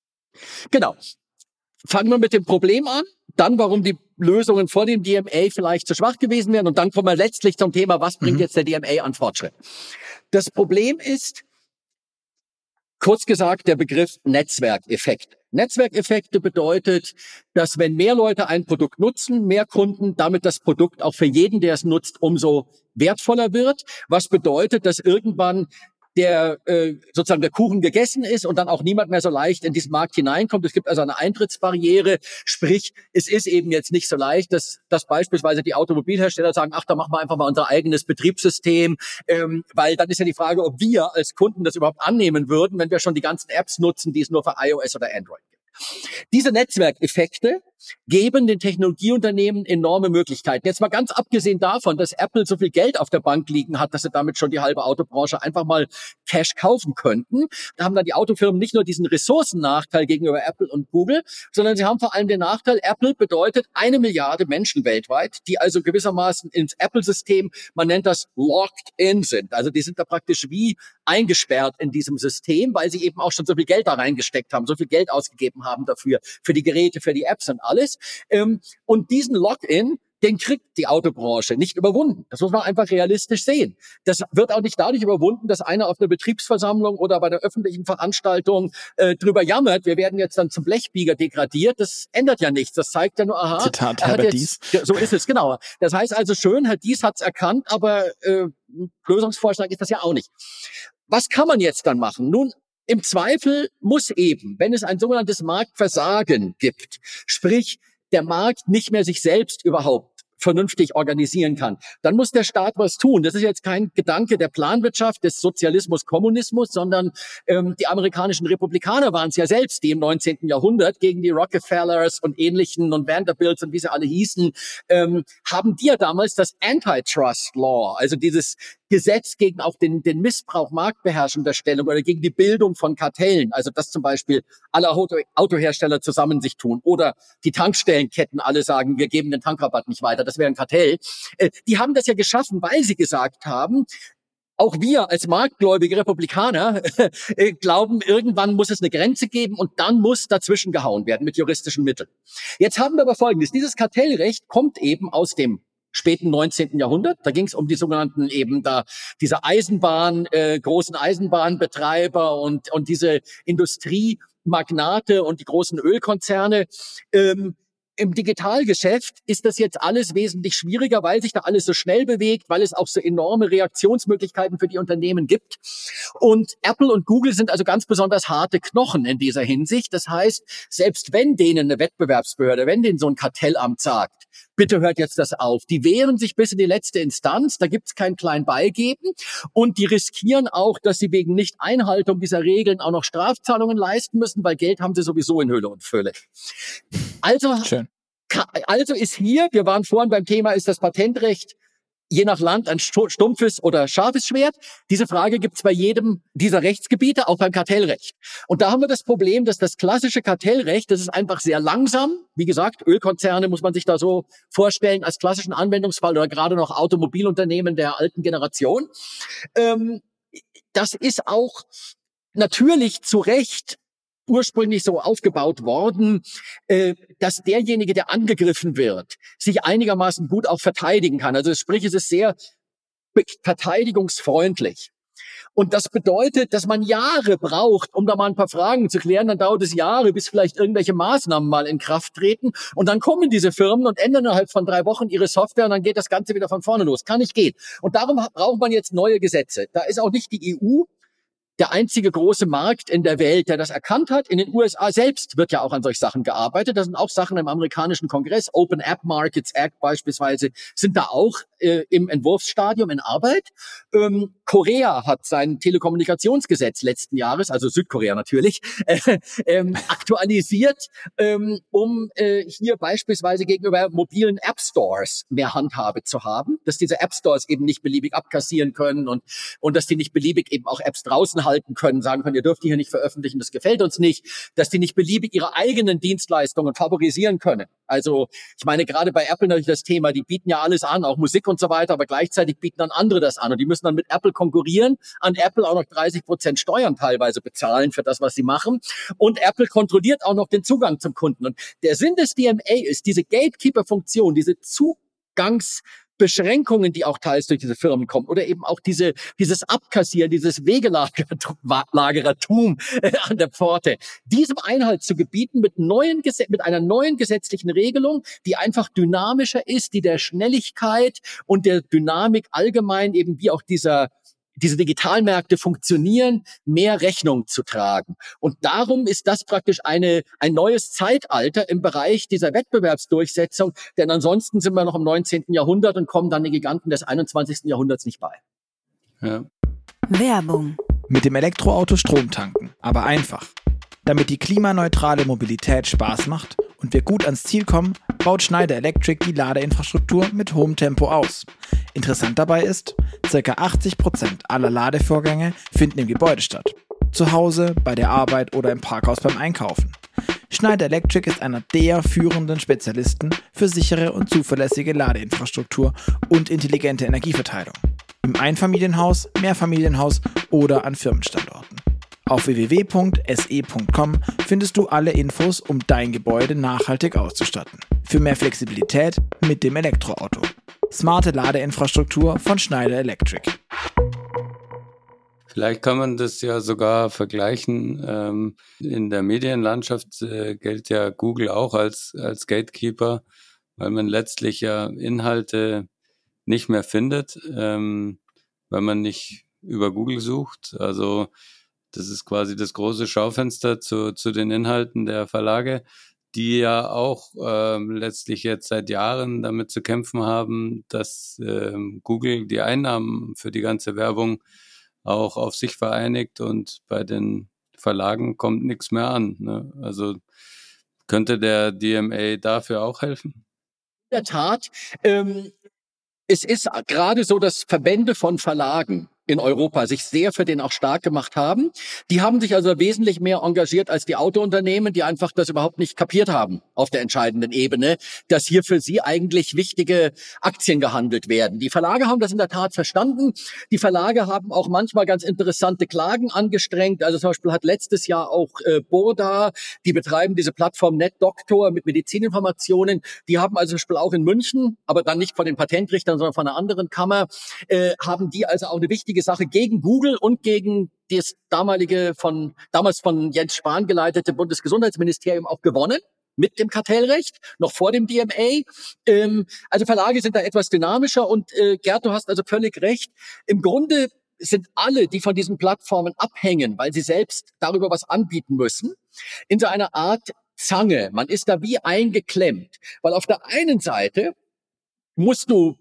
Genau. Fangen wir mit dem Problem an, dann warum die Lösungen vor dem DMA vielleicht zu schwach gewesen wären und dann kommen wir letztlich zum Thema, was bringt mhm. jetzt der DMA an Fortschritt. Das Problem ist, kurz gesagt, der Begriff Netzwerkeffekt. Netzwerkeffekte bedeutet, dass wenn mehr Leute ein Produkt nutzen, mehr Kunden, damit das Produkt auch für jeden, der es nutzt, umso wertvoller wird, was bedeutet, dass irgendwann der äh, sozusagen der Kuchen gegessen ist und dann auch niemand mehr so leicht in diesen Markt hineinkommt. Es gibt also eine Eintrittsbarriere, sprich, es ist eben jetzt nicht so leicht, dass, dass beispielsweise die Automobilhersteller sagen, ach, da machen wir einfach mal unser eigenes Betriebssystem, ähm, weil dann ist ja die Frage, ob wir als Kunden das überhaupt annehmen würden, wenn wir schon die ganzen Apps nutzen, die es nur für iOS oder Android gibt. Diese Netzwerkeffekte geben den Technologieunternehmen enorme Möglichkeiten. Jetzt mal ganz abgesehen davon, dass Apple so viel Geld auf der Bank liegen hat, dass sie damit schon die halbe Autobranche einfach mal Cash kaufen könnten. Da haben dann die Autofirmen nicht nur diesen Ressourcennachteil gegenüber Apple und Google, sondern sie haben vor allem den Nachteil, Apple bedeutet eine Milliarde Menschen weltweit, die also gewissermaßen ins Apple-System, man nennt das locked in sind. Also die sind da praktisch wie eingesperrt in diesem System, weil sie eben auch schon so viel Geld da reingesteckt haben, so viel Geld ausgegeben haben dafür, für die Geräte, für die Apps und alles. Ähm, und diesen Login, den kriegt die Autobranche nicht überwunden. Das muss man einfach realistisch sehen. Das wird auch nicht dadurch überwunden, dass einer auf einer Betriebsversammlung oder bei der öffentlichen Veranstaltung äh, drüber jammert, wir werden jetzt dann zum Blechbieger degradiert. Das ändert ja nichts. Das zeigt ja nur, aha. Zitat Herbert Dies. So ist es, genau. Das heißt also schön, Herr Dies hat es erkannt, aber äh, Lösungsvorschlag ist das ja auch nicht. Was kann man jetzt dann machen? Nun, im Zweifel muss eben, wenn es ein sogenanntes Marktversagen gibt, sprich der Markt nicht mehr sich selbst überhaupt vernünftig organisieren kann. Dann muss der Staat was tun. Das ist jetzt kein Gedanke der Planwirtschaft, des Sozialismus, Kommunismus, sondern ähm, die amerikanischen Republikaner waren es ja selbst, die im 19. Jahrhundert gegen die Rockefellers und ähnlichen und Vanderbilts und wie sie alle hießen, ähm, haben die ja damals das Antitrust Law, also dieses Gesetz gegen auch den, den Missbrauch marktbeherrschender Stellung oder gegen die Bildung von Kartellen, also dass zum Beispiel alle Auto, Autohersteller zusammen sich tun oder die Tankstellenketten alle sagen, wir geben den Tankrabatt nicht weiter, das wäre ein Kartell. Äh, die haben das ja geschaffen, weil sie gesagt haben, auch wir als marktgläubige Republikaner äh, glauben, irgendwann muss es eine Grenze geben und dann muss dazwischen gehauen werden mit juristischen Mitteln. Jetzt haben wir aber Folgendes. Dieses Kartellrecht kommt eben aus dem späten 19. Jahrhundert. Da ging es um die sogenannten eben da diese Eisenbahn, äh, großen Eisenbahnbetreiber und und diese Industriemagnate und die großen Ölkonzerne. Ähm, im Digitalgeschäft ist das jetzt alles wesentlich schwieriger, weil sich da alles so schnell bewegt, weil es auch so enorme Reaktionsmöglichkeiten für die Unternehmen gibt. Und Apple und Google sind also ganz besonders harte Knochen in dieser Hinsicht. Das heißt, selbst wenn denen eine Wettbewerbsbehörde, wenn denen so ein Kartellamt sagt, bitte hört jetzt das auf. Die wehren sich bis in die letzte Instanz, da gibt's kein klein Beigeben und die riskieren auch, dass sie wegen Nicht-Einhaltung dieser Regeln auch noch Strafzahlungen leisten müssen, weil Geld haben sie sowieso in Hülle und Fülle. Also, Schön. also ist hier, wir waren vorhin beim Thema, ist das Patentrecht je nach Land ein stumpfes oder scharfes Schwert. Diese Frage gibt es bei jedem dieser Rechtsgebiete, auch beim Kartellrecht. Und da haben wir das Problem, dass das klassische Kartellrecht, das ist einfach sehr langsam. Wie gesagt, Ölkonzerne muss man sich da so vorstellen als klassischen Anwendungsfall oder gerade noch Automobilunternehmen der alten Generation. Ähm, das ist auch natürlich zu Recht ursprünglich so aufgebaut worden, äh, dass derjenige, der angegriffen wird, sich einigermaßen gut auch verteidigen kann. Also sprich, es ist sehr verteidigungsfreundlich. Und das bedeutet, dass man Jahre braucht, um da mal ein paar Fragen zu klären. Dann dauert es Jahre, bis vielleicht irgendwelche Maßnahmen mal in Kraft treten. Und dann kommen diese Firmen und ändern innerhalb von drei Wochen ihre Software und dann geht das Ganze wieder von vorne los. Kann nicht gehen. Und darum braucht man jetzt neue Gesetze. Da ist auch nicht die EU der einzige große Markt in der Welt, der das erkannt hat. In den USA selbst wird ja auch an solch Sachen gearbeitet. Da sind auch Sachen im amerikanischen Kongress, Open App Markets Act beispielsweise, sind da auch äh, im Entwurfsstadium in Arbeit. Ähm, Korea hat sein Telekommunikationsgesetz letzten Jahres, also Südkorea natürlich, äh, ähm, aktualisiert, ähm, um äh, hier beispielsweise gegenüber mobilen App Stores mehr Handhabe zu haben, dass diese App Stores eben nicht beliebig abkassieren können und, und dass die nicht beliebig eben auch Apps draußen halten können, sagen können, ihr dürft die hier nicht veröffentlichen, das gefällt uns nicht, dass die nicht beliebig ihre eigenen Dienstleistungen favorisieren können. Also ich meine, gerade bei Apple natürlich das Thema, die bieten ja alles an, auch Musik und so weiter, aber gleichzeitig bieten dann andere das an und die müssen dann mit Apple konkurrieren, an Apple auch noch 30 Prozent Steuern teilweise bezahlen für das, was sie machen und Apple kontrolliert auch noch den Zugang zum Kunden. Und der Sinn des DMA ist diese Gatekeeper-Funktion, diese Zugangs Beschränkungen, die auch teils durch diese Firmen kommen oder eben auch diese, dieses Abkassieren, dieses Wegelagerertum äh, an der Pforte, diesem Einhalt zu gebieten mit neuen, mit einer neuen gesetzlichen Regelung, die einfach dynamischer ist, die der Schnelligkeit und der Dynamik allgemein eben wie auch dieser diese Digitalmärkte funktionieren, mehr Rechnung zu tragen. Und darum ist das praktisch eine, ein neues Zeitalter im Bereich dieser Wettbewerbsdurchsetzung, denn ansonsten sind wir noch im 19. Jahrhundert und kommen dann die Giganten des 21. Jahrhunderts nicht bei. Ja. Werbung. Mit dem Elektroauto Strom tanken, aber einfach. Damit die klimaneutrale Mobilität Spaß macht und wir gut ans Ziel kommen, baut Schneider Electric die Ladeinfrastruktur mit hohem Tempo aus. Interessant dabei ist, ca. 80% aller Ladevorgänge finden im Gebäude statt. Zu Hause, bei der Arbeit oder im Parkhaus beim Einkaufen. Schneider Electric ist einer der führenden Spezialisten für sichere und zuverlässige Ladeinfrastruktur und intelligente Energieverteilung. Im Einfamilienhaus, Mehrfamilienhaus oder an Firmenstandorten. Auf www.se.com findest du alle Infos, um dein Gebäude nachhaltig auszustatten. Für mehr Flexibilität mit dem Elektroauto. Smarte Ladeinfrastruktur von Schneider Electric. Vielleicht kann man das ja sogar vergleichen. Ähm, in der Medienlandschaft äh, gilt ja Google auch als, als Gatekeeper, weil man letztlich ja Inhalte nicht mehr findet, ähm, weil man nicht über Google sucht. Also das ist quasi das große Schaufenster zu, zu den Inhalten der Verlage, die ja auch ähm, letztlich jetzt seit Jahren damit zu kämpfen haben, dass ähm, Google die Einnahmen für die ganze Werbung auch auf sich vereinigt und bei den Verlagen kommt nichts mehr an. Ne? Also könnte der DMA dafür auch helfen? In der Tat. Ähm, es ist gerade so, dass Verbände von Verlagen in Europa sich sehr für den auch stark gemacht haben. Die haben sich also wesentlich mehr engagiert als die Autounternehmen, die einfach das überhaupt nicht kapiert haben auf der entscheidenden Ebene, dass hier für sie eigentlich wichtige Aktien gehandelt werden. Die Verlage haben das in der Tat verstanden. Die Verlage haben auch manchmal ganz interessante Klagen angestrengt. Also zum Beispiel hat letztes Jahr auch äh, Burda, die betreiben diese Plattform NetDoctor mit Medizininformationen. Die haben also zum Beispiel auch in München, aber dann nicht von den Patentrichtern, sondern von einer anderen Kammer, äh, haben die also auch eine wichtige wichtige Sache gegen Google und gegen das damalige von, damals von Jens Spahn geleitete Bundesgesundheitsministerium auch gewonnen mit dem Kartellrecht, noch vor dem DMA. Ähm, also Verlage sind da etwas dynamischer und äh, Gerd, du hast also völlig recht. Im Grunde sind alle, die von diesen Plattformen abhängen, weil sie selbst darüber was anbieten müssen, in so einer Art Zange. Man ist da wie eingeklemmt, weil auf der einen Seite musst du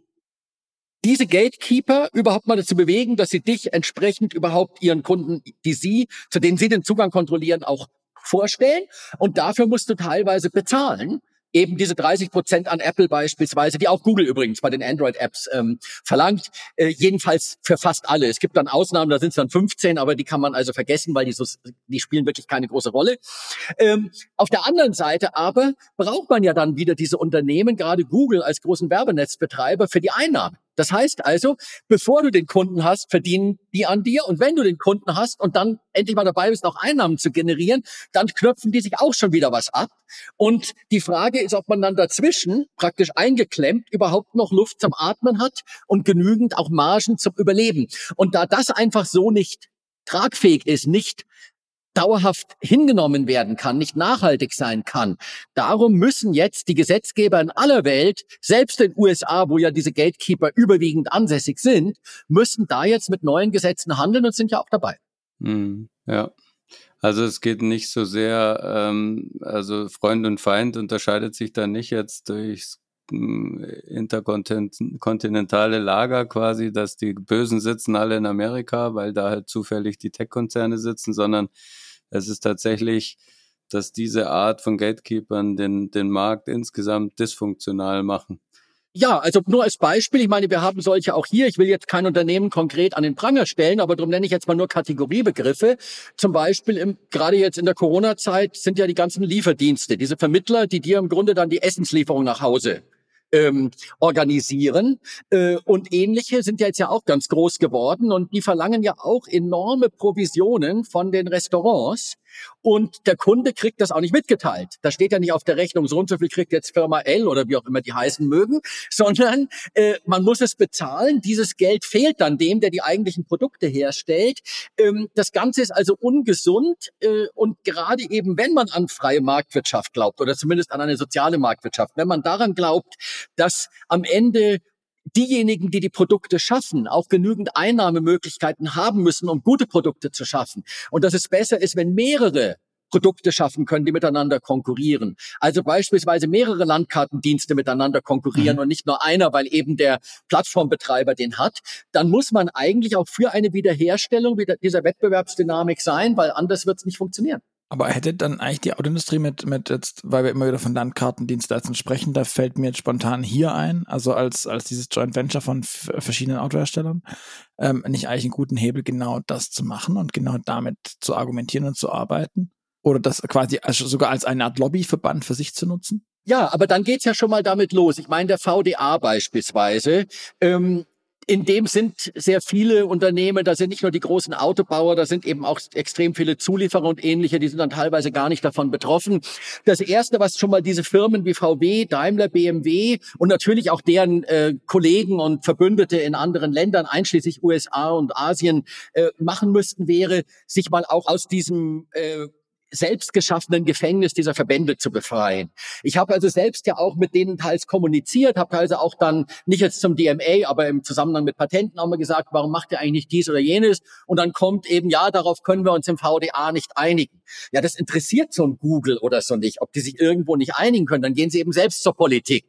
diese Gatekeeper überhaupt mal dazu bewegen, dass sie dich entsprechend überhaupt ihren Kunden, die sie, zu denen sie den Zugang kontrollieren, auch vorstellen. Und dafür musst du teilweise bezahlen. Eben diese 30 Prozent an Apple beispielsweise, die auch Google übrigens bei den Android-Apps ähm, verlangt. Äh, jedenfalls für fast alle. Es gibt dann Ausnahmen, da sind es dann 15, aber die kann man also vergessen, weil die, so, die spielen wirklich keine große Rolle. Ähm, auf der anderen Seite aber braucht man ja dann wieder diese Unternehmen, gerade Google als großen Werbenetzbetreiber, für die Einnahmen. Das heißt also, bevor du den Kunden hast, verdienen die an dir. Und wenn du den Kunden hast und dann endlich mal dabei bist, auch Einnahmen zu generieren, dann knöpfen die sich auch schon wieder was ab. Und die Frage ist, ob man dann dazwischen praktisch eingeklemmt überhaupt noch Luft zum Atmen hat und genügend auch Margen zum Überleben. Und da das einfach so nicht tragfähig ist, nicht dauerhaft hingenommen werden kann, nicht nachhaltig sein kann. Darum müssen jetzt die Gesetzgeber in aller Welt, selbst in den USA, wo ja diese Gatekeeper überwiegend ansässig sind, müssen da jetzt mit neuen Gesetzen handeln und sind ja auch dabei. Mm, ja. Also es geht nicht so sehr, ähm, also Freund und Feind unterscheidet sich da nicht jetzt durchs hm, interkontinentale Lager quasi, dass die Bösen sitzen alle in Amerika, weil da halt zufällig die Tech-Konzerne sitzen, sondern es ist tatsächlich, dass diese Art von Gatekeepern den, den Markt insgesamt dysfunktional machen. Ja, also nur als Beispiel, ich meine, wir haben solche auch hier. Ich will jetzt kein Unternehmen konkret an den Pranger stellen, aber darum nenne ich jetzt mal nur Kategoriebegriffe. Zum Beispiel im, gerade jetzt in der Corona-Zeit sind ja die ganzen Lieferdienste, diese Vermittler, die dir im Grunde dann die Essenslieferung nach Hause ähm, organisieren. Äh, und ähnliche sind ja jetzt ja auch ganz groß geworden und die verlangen ja auch enorme Provisionen von den Restaurants. Und der Kunde kriegt das auch nicht mitgeteilt. Da steht ja nicht auf der Rechnung, so und so viel kriegt jetzt Firma L oder wie auch immer die heißen mögen, sondern äh, man muss es bezahlen. Dieses Geld fehlt dann dem, der die eigentlichen Produkte herstellt. Ähm, das Ganze ist also ungesund äh, und gerade eben, wenn man an freie Marktwirtschaft glaubt oder zumindest an eine soziale Marktwirtschaft, wenn man daran glaubt, dass am Ende diejenigen, die die Produkte schaffen, auch genügend Einnahmemöglichkeiten haben müssen, um gute Produkte zu schaffen. Und dass es besser ist, wenn mehrere Produkte schaffen können, die miteinander konkurrieren. Also beispielsweise mehrere Landkartendienste miteinander konkurrieren mhm. und nicht nur einer, weil eben der Plattformbetreiber den hat, dann muss man eigentlich auch für eine Wiederherstellung dieser Wettbewerbsdynamik sein, weil anders wird es nicht funktionieren. Aber hätte dann eigentlich die Autoindustrie mit, mit jetzt, weil wir immer wieder von Landkartendienstleistern sprechen, da fällt mir jetzt spontan hier ein, also als, als dieses Joint Venture von verschiedenen Autoherstellern, ähm, nicht eigentlich einen guten Hebel, genau das zu machen und genau damit zu argumentieren und zu arbeiten? Oder das quasi also sogar als eine Art Lobbyverband für sich zu nutzen? Ja, aber dann geht's ja schon mal damit los. Ich meine, der VDA beispielsweise, ähm, in dem sind sehr viele Unternehmen, da sind nicht nur die großen Autobauer, da sind eben auch extrem viele Zulieferer und ähnliche, die sind dann teilweise gar nicht davon betroffen. Das erste, was schon mal diese Firmen wie VW, Daimler, BMW und natürlich auch deren äh, Kollegen und Verbündete in anderen Ländern, einschließlich USA und Asien, äh, machen müssten, wäre, sich mal auch aus diesem äh, selbstgeschaffenen Gefängnis dieser Verbände zu befreien. Ich habe also selbst ja auch mit denen teils kommuniziert, habe teils auch dann nicht jetzt zum DMA, aber im Zusammenhang mit Patenten auch mal gesagt, warum macht ihr eigentlich dies oder jenes? Und dann kommt eben, ja, darauf können wir uns im VDA nicht einigen. Ja, das interessiert so ein Google oder so nicht, ob die sich irgendwo nicht einigen können. Dann gehen sie eben selbst zur Politik.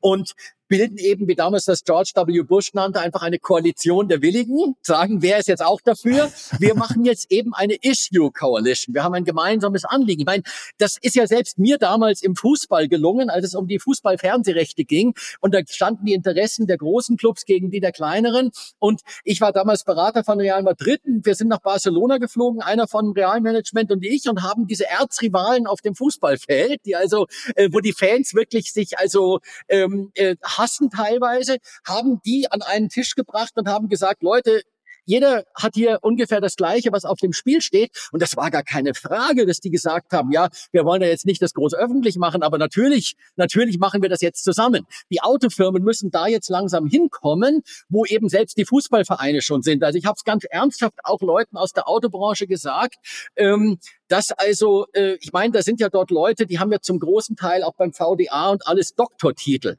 Und bilden eben, wie damals das George W. Bush nannte, einfach eine Koalition der Willigen, sagen, wer ist jetzt auch dafür? Wir machen jetzt eben eine Issue Coalition. Wir haben ein gemeinsames Anliegen. Ich meine, das ist ja selbst mir damals im Fußball gelungen, als es um die Fußballfernsehrechte ging. Und da standen die Interessen der großen Clubs gegen die der kleineren. Und ich war damals Berater von Real Madrid. Wir sind nach Barcelona geflogen, einer von Realmanagement und ich, und haben diese Erzrivalen auf dem Fußballfeld, die also, äh, wo die Fans wirklich sich also ähm, äh, hassen teilweise, haben die an einen Tisch gebracht und haben gesagt, Leute, jeder hat hier ungefähr das Gleiche, was auf dem Spiel steht. Und das war gar keine Frage, dass die gesagt haben, ja, wir wollen ja jetzt nicht das groß öffentlich machen, aber natürlich, natürlich machen wir das jetzt zusammen. Die Autofirmen müssen da jetzt langsam hinkommen, wo eben selbst die Fußballvereine schon sind. Also ich habe es ganz ernsthaft auch Leuten aus der Autobranche gesagt, ähm, dass also, äh, ich meine, da sind ja dort Leute, die haben ja zum großen Teil auch beim VDA und alles Doktortitel.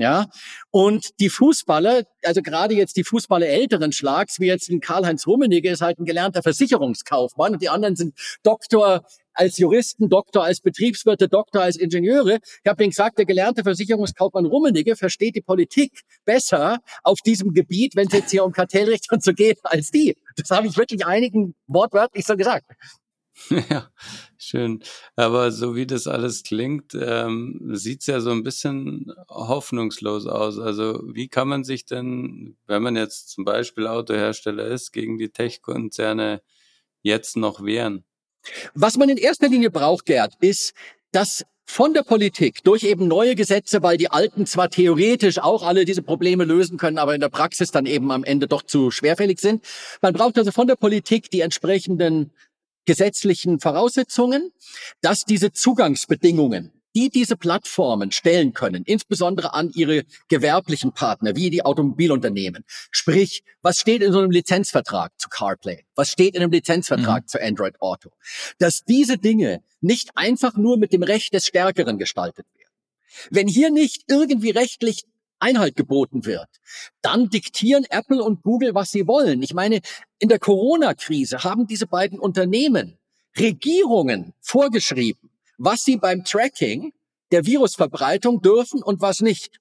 Ja, und die Fußballer, also gerade jetzt die Fußballer älteren Schlags, wie jetzt ein Karl-Heinz Rummenigge, ist halt ein gelernter Versicherungskaufmann und die anderen sind Doktor als Juristen, Doktor als Betriebswirte, Doktor als Ingenieure. Ich habe ihnen gesagt, der gelernte Versicherungskaufmann Rummenigge versteht die Politik besser auf diesem Gebiet, wenn es jetzt hier um Kartellrecht und so geht, als die. Das habe ich wirklich einigen wortwörtlich so gesagt. Ja, schön. Aber so wie das alles klingt, ähm, sieht es ja so ein bisschen hoffnungslos aus. Also wie kann man sich denn, wenn man jetzt zum Beispiel Autohersteller ist, gegen die Tech-Konzerne jetzt noch wehren? Was man in erster Linie braucht, Gerd, ist, dass von der Politik durch eben neue Gesetze, weil die alten zwar theoretisch auch alle diese Probleme lösen können, aber in der Praxis dann eben am Ende doch zu schwerfällig sind. Man braucht also von der Politik die entsprechenden gesetzlichen Voraussetzungen, dass diese Zugangsbedingungen die diese Plattformen stellen können, insbesondere an ihre gewerblichen Partner, wie die Automobilunternehmen. Sprich, was steht in so einem Lizenzvertrag zu CarPlay? Was steht in einem Lizenzvertrag mhm. zu Android Auto? Dass diese Dinge nicht einfach nur mit dem Recht des Stärkeren gestaltet werden. Wenn hier nicht irgendwie rechtlich Einhalt geboten wird, dann diktieren Apple und Google, was sie wollen. Ich meine, in der Corona-Krise haben diese beiden Unternehmen Regierungen vorgeschrieben, was sie beim Tracking der Virusverbreitung dürfen und was nicht.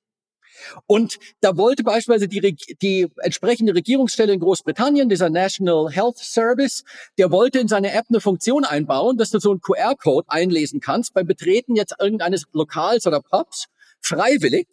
Und da wollte beispielsweise die, die entsprechende Regierungsstelle in Großbritannien, dieser National Health Service, der wollte in seine App eine Funktion einbauen, dass du so einen QR-Code einlesen kannst beim Betreten jetzt irgendeines Lokals oder Pubs, freiwillig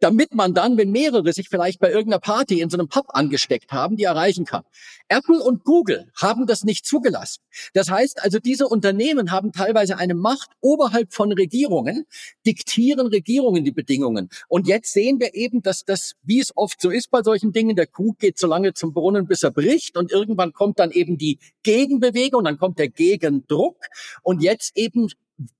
damit man dann, wenn mehrere sich vielleicht bei irgendeiner Party in so einem Pub angesteckt haben, die erreichen kann. Apple und Google haben das nicht zugelassen. Das heißt also, diese Unternehmen haben teilweise eine Macht oberhalb von Regierungen, diktieren Regierungen die Bedingungen. Und jetzt sehen wir eben, dass das, wie es oft so ist bei solchen Dingen, der Kuh geht so lange zum Brunnen, bis er bricht und irgendwann kommt dann eben die Gegenbewegung, dann kommt der Gegendruck und jetzt eben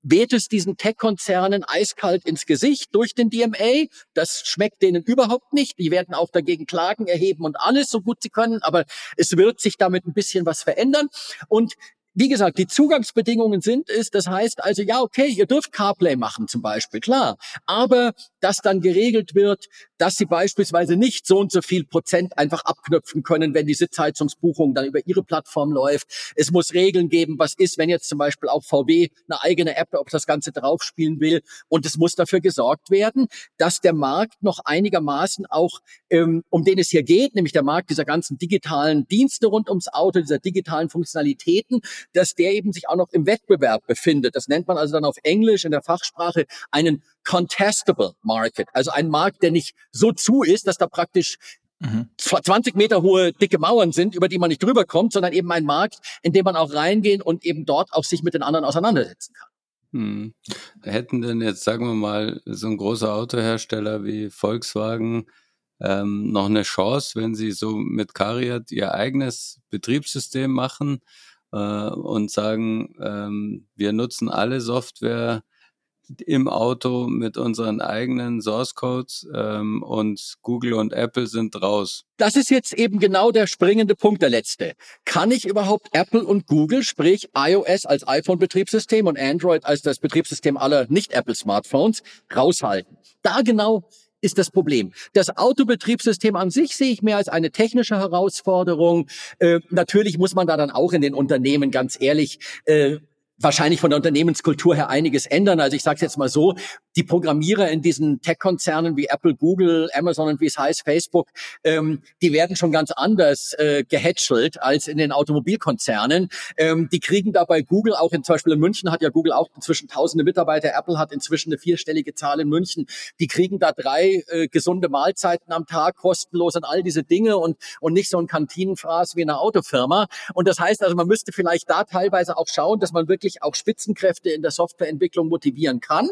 weht es diesen Tech-Konzernen eiskalt ins Gesicht durch den DMA. Das schmeckt denen überhaupt nicht. Die werden auch dagegen Klagen erheben und alles so gut sie können. Aber es wird sich damit ein bisschen was verändern. Und wie gesagt, die Zugangsbedingungen sind es, das heißt also, ja, okay, ihr dürft CarPlay machen zum Beispiel, klar, aber dass dann geregelt wird, dass sie beispielsweise nicht so und so viel Prozent einfach abknüpfen können, wenn die Sitzheizungsbuchung dann über ihre Plattform läuft. Es muss Regeln geben, was ist, wenn jetzt zum Beispiel auch VW eine eigene App auf das Ganze draufspielen will. Und es muss dafür gesorgt werden, dass der Markt noch einigermaßen auch, ähm, um den es hier geht, nämlich der Markt dieser ganzen digitalen Dienste rund ums Auto, dieser digitalen Funktionalitäten, dass der eben sich auch noch im Wettbewerb befindet. Das nennt man also dann auf Englisch in der Fachsprache einen contestable market, also ein Markt, der nicht so zu ist, dass da praktisch mhm. 20 Meter hohe dicke Mauern sind, über die man nicht drüber kommt, sondern eben ein Markt, in dem man auch reingehen und eben dort auch sich mit den anderen auseinandersetzen kann. Hm. Hätten denn jetzt, sagen wir mal, so ein großer Autohersteller wie Volkswagen ähm, noch eine Chance, wenn sie so mit Cariat ihr eigenes Betriebssystem machen? Äh, und sagen, ähm, wir nutzen alle Software im Auto mit unseren eigenen Source Codes ähm, und Google und Apple sind raus. Das ist jetzt eben genau der springende Punkt, der letzte. Kann ich überhaupt Apple und Google, sprich iOS als iPhone-Betriebssystem und Android als das Betriebssystem aller Nicht-Apple-Smartphones raushalten? Da genau ist das Problem. Das Autobetriebssystem an sich sehe ich mehr als eine technische Herausforderung. Äh, natürlich muss man da dann auch in den Unternehmen ganz ehrlich äh, wahrscheinlich von der Unternehmenskultur her einiges ändern. Also ich sage es jetzt mal so, die Programmierer in diesen Tech-Konzernen wie Apple, Google, Amazon und wie es heißt, Facebook, ähm, die werden schon ganz anders äh, gehätschelt als in den Automobilkonzernen. Ähm, die kriegen da bei Google auch in, zum Beispiel in München hat ja Google auch inzwischen tausende Mitarbeiter, Apple hat inzwischen eine vierstellige Zahl in München. Die kriegen da drei äh, gesunde Mahlzeiten am Tag kostenlos und all diese Dinge und, und nicht so ein Kantinenfraß wie eine Autofirma. Und das heißt also, man müsste vielleicht da teilweise auch schauen, dass man wirklich auch Spitzenkräfte in der Softwareentwicklung motivieren kann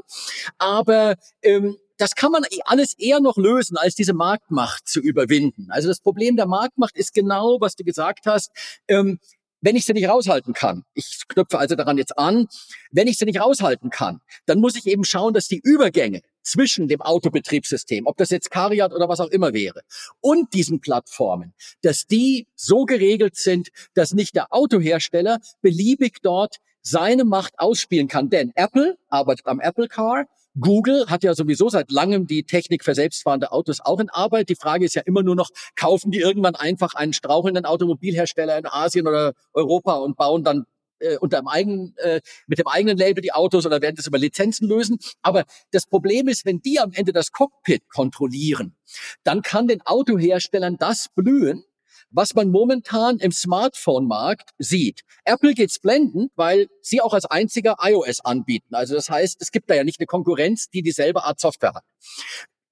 aber ähm, das kann man alles eher noch lösen, als diese Marktmacht zu überwinden. Also das Problem der Marktmacht ist genau, was du gesagt hast. Ähm, wenn ich sie nicht raushalten kann, ich knüpfe also daran jetzt an, wenn ich sie nicht raushalten kann, dann muss ich eben schauen, dass die Übergänge zwischen dem Autobetriebssystem, ob das jetzt Cariat oder was auch immer wäre, und diesen Plattformen, dass die so geregelt sind, dass nicht der Autohersteller beliebig dort seine Macht ausspielen kann. Denn Apple arbeitet am Apple Car, Google hat ja sowieso seit langem die Technik für selbstfahrende Autos auch in Arbeit. Die Frage ist ja immer nur noch, kaufen die irgendwann einfach einen strauchelnden Automobilhersteller in Asien oder Europa und bauen dann äh, unter dem eigenen, äh, mit dem eigenen Label die Autos oder werden das über Lizenzen lösen. Aber das Problem ist, wenn die am Ende das Cockpit kontrollieren, dann kann den Autoherstellern das blühen, was man momentan im Smartphone-Markt sieht. Apple geht's blendend, weil sie auch als einziger iOS anbieten. Also das heißt, es gibt da ja nicht eine Konkurrenz, die dieselbe Art Software hat.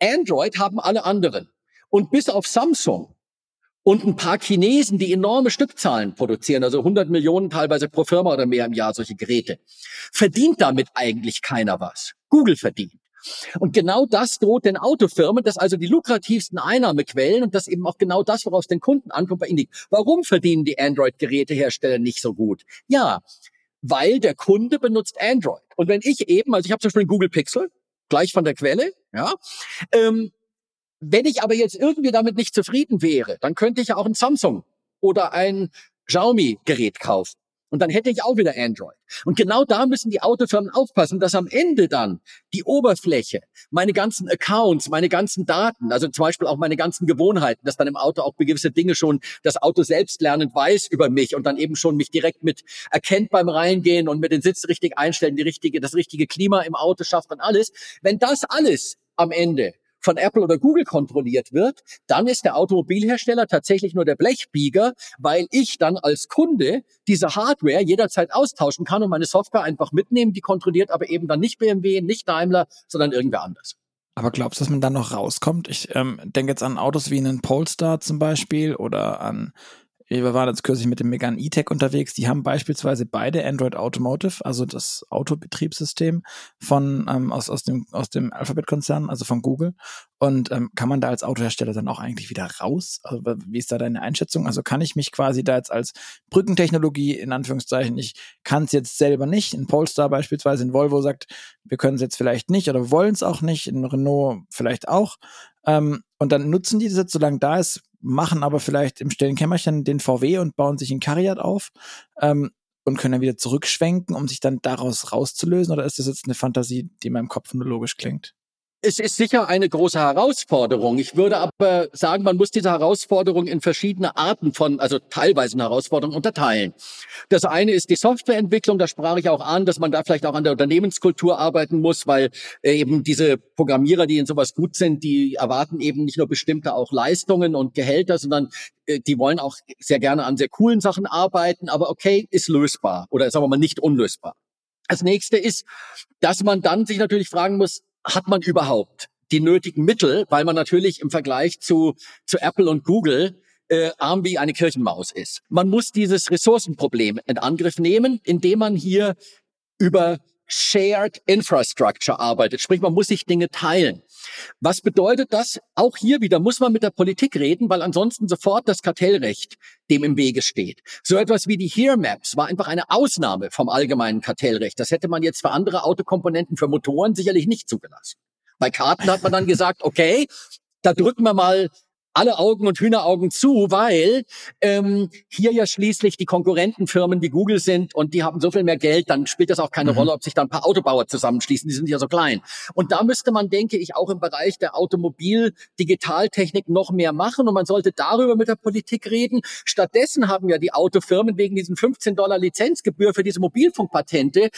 Android haben alle anderen. Und bis auf Samsung und ein paar Chinesen, die enorme Stückzahlen produzieren, also 100 Millionen teilweise pro Firma oder mehr im Jahr solche Geräte, verdient damit eigentlich keiner was. Google verdient. Und genau das droht den Autofirmen, dass also die lukrativsten Einnahmequellen und das eben auch genau das, woraus den Kunden ankommt, bei ihnen. Warum verdienen die Android-Gerätehersteller nicht so gut? Ja, weil der Kunde benutzt Android. Und wenn ich eben, also ich habe zum Beispiel einen Google Pixel, gleich von der Quelle, ja, ähm, wenn ich aber jetzt irgendwie damit nicht zufrieden wäre, dann könnte ich ja auch ein Samsung oder ein Xiaomi-Gerät kaufen. Und dann hätte ich auch wieder Android. Und genau da müssen die Autofirmen aufpassen, dass am Ende dann die Oberfläche, meine ganzen Accounts, meine ganzen Daten, also zum Beispiel auch meine ganzen Gewohnheiten, dass dann im Auto auch gewisse Dinge schon das Auto selbst lernend weiß über mich und dann eben schon mich direkt mit erkennt beim Reingehen und mit den Sitz richtig einstellen, die richtige, das richtige Klima im Auto schafft und alles. Wenn das alles am Ende von Apple oder Google kontrolliert wird, dann ist der Automobilhersteller tatsächlich nur der Blechbieger, weil ich dann als Kunde diese Hardware jederzeit austauschen kann und meine Software einfach mitnehmen, die kontrolliert aber eben dann nicht BMW, nicht Daimler, sondern irgendwer anders. Aber glaubst du, dass man dann noch rauskommt? Ich ähm, denke jetzt an Autos wie einen Polestar zum Beispiel oder an wir waren jetzt kürzlich mit dem Megan E-Tech unterwegs. Die haben beispielsweise beide Android Automotive, also das Autobetriebssystem von ähm, aus, aus dem aus dem Alphabet-Konzern, also von Google. Und ähm, kann man da als Autohersteller dann auch eigentlich wieder raus? Also, wie ist da deine Einschätzung? Also kann ich mich quasi da jetzt als Brückentechnologie in Anführungszeichen, ich kann es jetzt selber nicht. In Polestar beispielsweise, in Volvo sagt, wir können es jetzt vielleicht nicht oder wollen es auch nicht. In Renault vielleicht auch. Ähm, und dann nutzen die das jetzt, solange da ist, machen aber vielleicht im stillen Kämmerchen den VW und bauen sich ein Kariat auf ähm, und können dann wieder zurückschwenken, um sich dann daraus rauszulösen? Oder ist das jetzt eine Fantasie, die in meinem Kopf nur logisch klingt? Es ist sicher eine große Herausforderung. Ich würde aber sagen, man muss diese Herausforderung in verschiedene Arten von, also teilweise eine Herausforderung unterteilen. Das eine ist die Softwareentwicklung. Da sprach ich auch an, dass man da vielleicht auch an der Unternehmenskultur arbeiten muss, weil eben diese Programmierer, die in sowas gut sind, die erwarten eben nicht nur bestimmte auch Leistungen und Gehälter, sondern äh, die wollen auch sehr gerne an sehr coolen Sachen arbeiten. Aber okay, ist lösbar oder sagen wir mal nicht unlösbar. Das nächste ist, dass man dann sich natürlich fragen muss, hat man überhaupt die nötigen Mittel, weil man natürlich im Vergleich zu, zu Apple und Google äh, arm wie eine Kirchenmaus ist. Man muss dieses Ressourcenproblem in Angriff nehmen, indem man hier über Shared Infrastructure arbeitet. Sprich, man muss sich Dinge teilen. Was bedeutet das? Auch hier wieder muss man mit der Politik reden, weil ansonsten sofort das Kartellrecht dem im Wege steht. So etwas wie die Here Maps war einfach eine Ausnahme vom allgemeinen Kartellrecht. Das hätte man jetzt für andere Autokomponenten, für Motoren sicherlich nicht zugelassen. Bei Karten hat man dann gesagt, okay, da drücken wir mal alle Augen und Hühneraugen zu, weil ähm, hier ja schließlich die Konkurrentenfirmen wie Google sind und die haben so viel mehr Geld, dann spielt das auch keine mhm. Rolle, ob sich da ein paar Autobauer zusammenschließen, die sind ja so klein. Und da müsste man, denke ich, auch im Bereich der Automobil-Digitaltechnik noch mehr machen und man sollte darüber mit der Politik reden. Stattdessen haben ja die Autofirmen wegen diesen 15 Dollar Lizenzgebühr für diese Mobilfunkpatente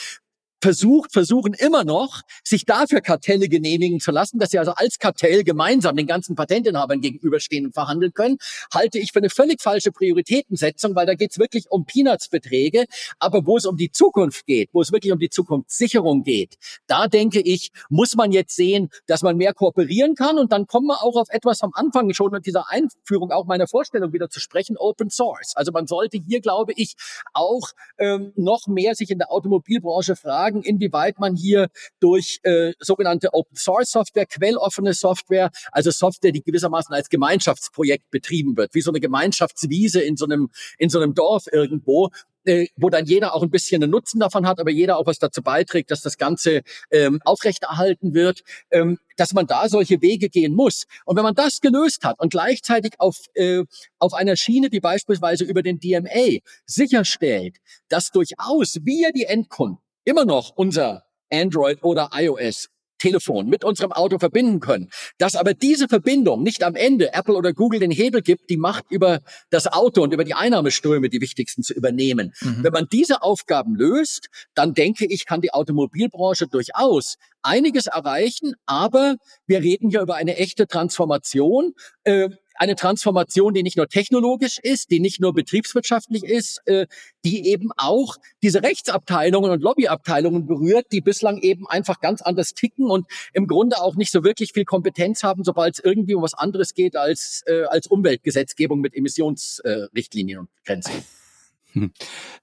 versucht, versuchen immer noch, sich dafür Kartelle genehmigen zu lassen, dass sie also als Kartell gemeinsam den ganzen Patentinhabern gegenüberstehen und verhandeln können, halte ich für eine völlig falsche Prioritätensetzung, weil da geht es wirklich um Peanuts-Beträge. Aber wo es um die Zukunft geht, wo es wirklich um die Zukunftssicherung geht, da denke ich, muss man jetzt sehen, dass man mehr kooperieren kann. Und dann kommen wir auch auf etwas am Anfang schon mit dieser Einführung auch meiner Vorstellung wieder zu sprechen, Open Source. Also man sollte hier, glaube ich, auch ähm, noch mehr sich in der Automobilbranche fragen, fragen, inwieweit man hier durch äh, sogenannte Open Source Software, quelloffene Software, also Software, die gewissermaßen als Gemeinschaftsprojekt betrieben wird, wie so eine Gemeinschaftswiese in so einem in so einem Dorf irgendwo, äh, wo dann jeder auch ein bisschen einen Nutzen davon hat, aber jeder auch was dazu beiträgt, dass das Ganze ähm, aufrechterhalten wird, ähm, dass man da solche Wege gehen muss. Und wenn man das gelöst hat und gleichzeitig auf, äh, auf einer Schiene, wie beispielsweise über den DMA, sicherstellt, dass durchaus wir die Endkunden immer noch unser Android oder iOS Telefon mit unserem Auto verbinden können. Dass aber diese Verbindung nicht am Ende Apple oder Google den Hebel gibt, die Macht über das Auto und über die Einnahmeströme die wichtigsten zu übernehmen. Mhm. Wenn man diese Aufgaben löst, dann denke ich, kann die Automobilbranche durchaus einiges erreichen, aber wir reden hier über eine echte Transformation. Äh, eine Transformation, die nicht nur technologisch ist, die nicht nur betriebswirtschaftlich ist, äh, die eben auch diese Rechtsabteilungen und Lobbyabteilungen berührt, die bislang eben einfach ganz anders ticken und im Grunde auch nicht so wirklich viel Kompetenz haben, sobald es irgendwie um was anderes geht als, äh, als Umweltgesetzgebung mit Emissionsrichtlinien und Grenzen.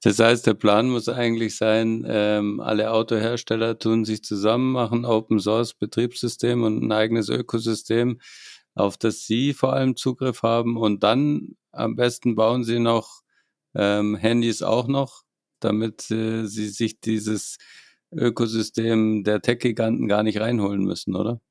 Das heißt, der Plan muss eigentlich sein, ähm, alle Autohersteller tun sich zusammen, machen Open Source Betriebssystem und ein eigenes Ökosystem, auf das sie vor allem Zugriff haben und dann am besten bauen sie noch ähm, Handys auch noch, damit äh, sie sich dieses Ökosystem der Tech-Giganten gar nicht reinholen müssen, oder?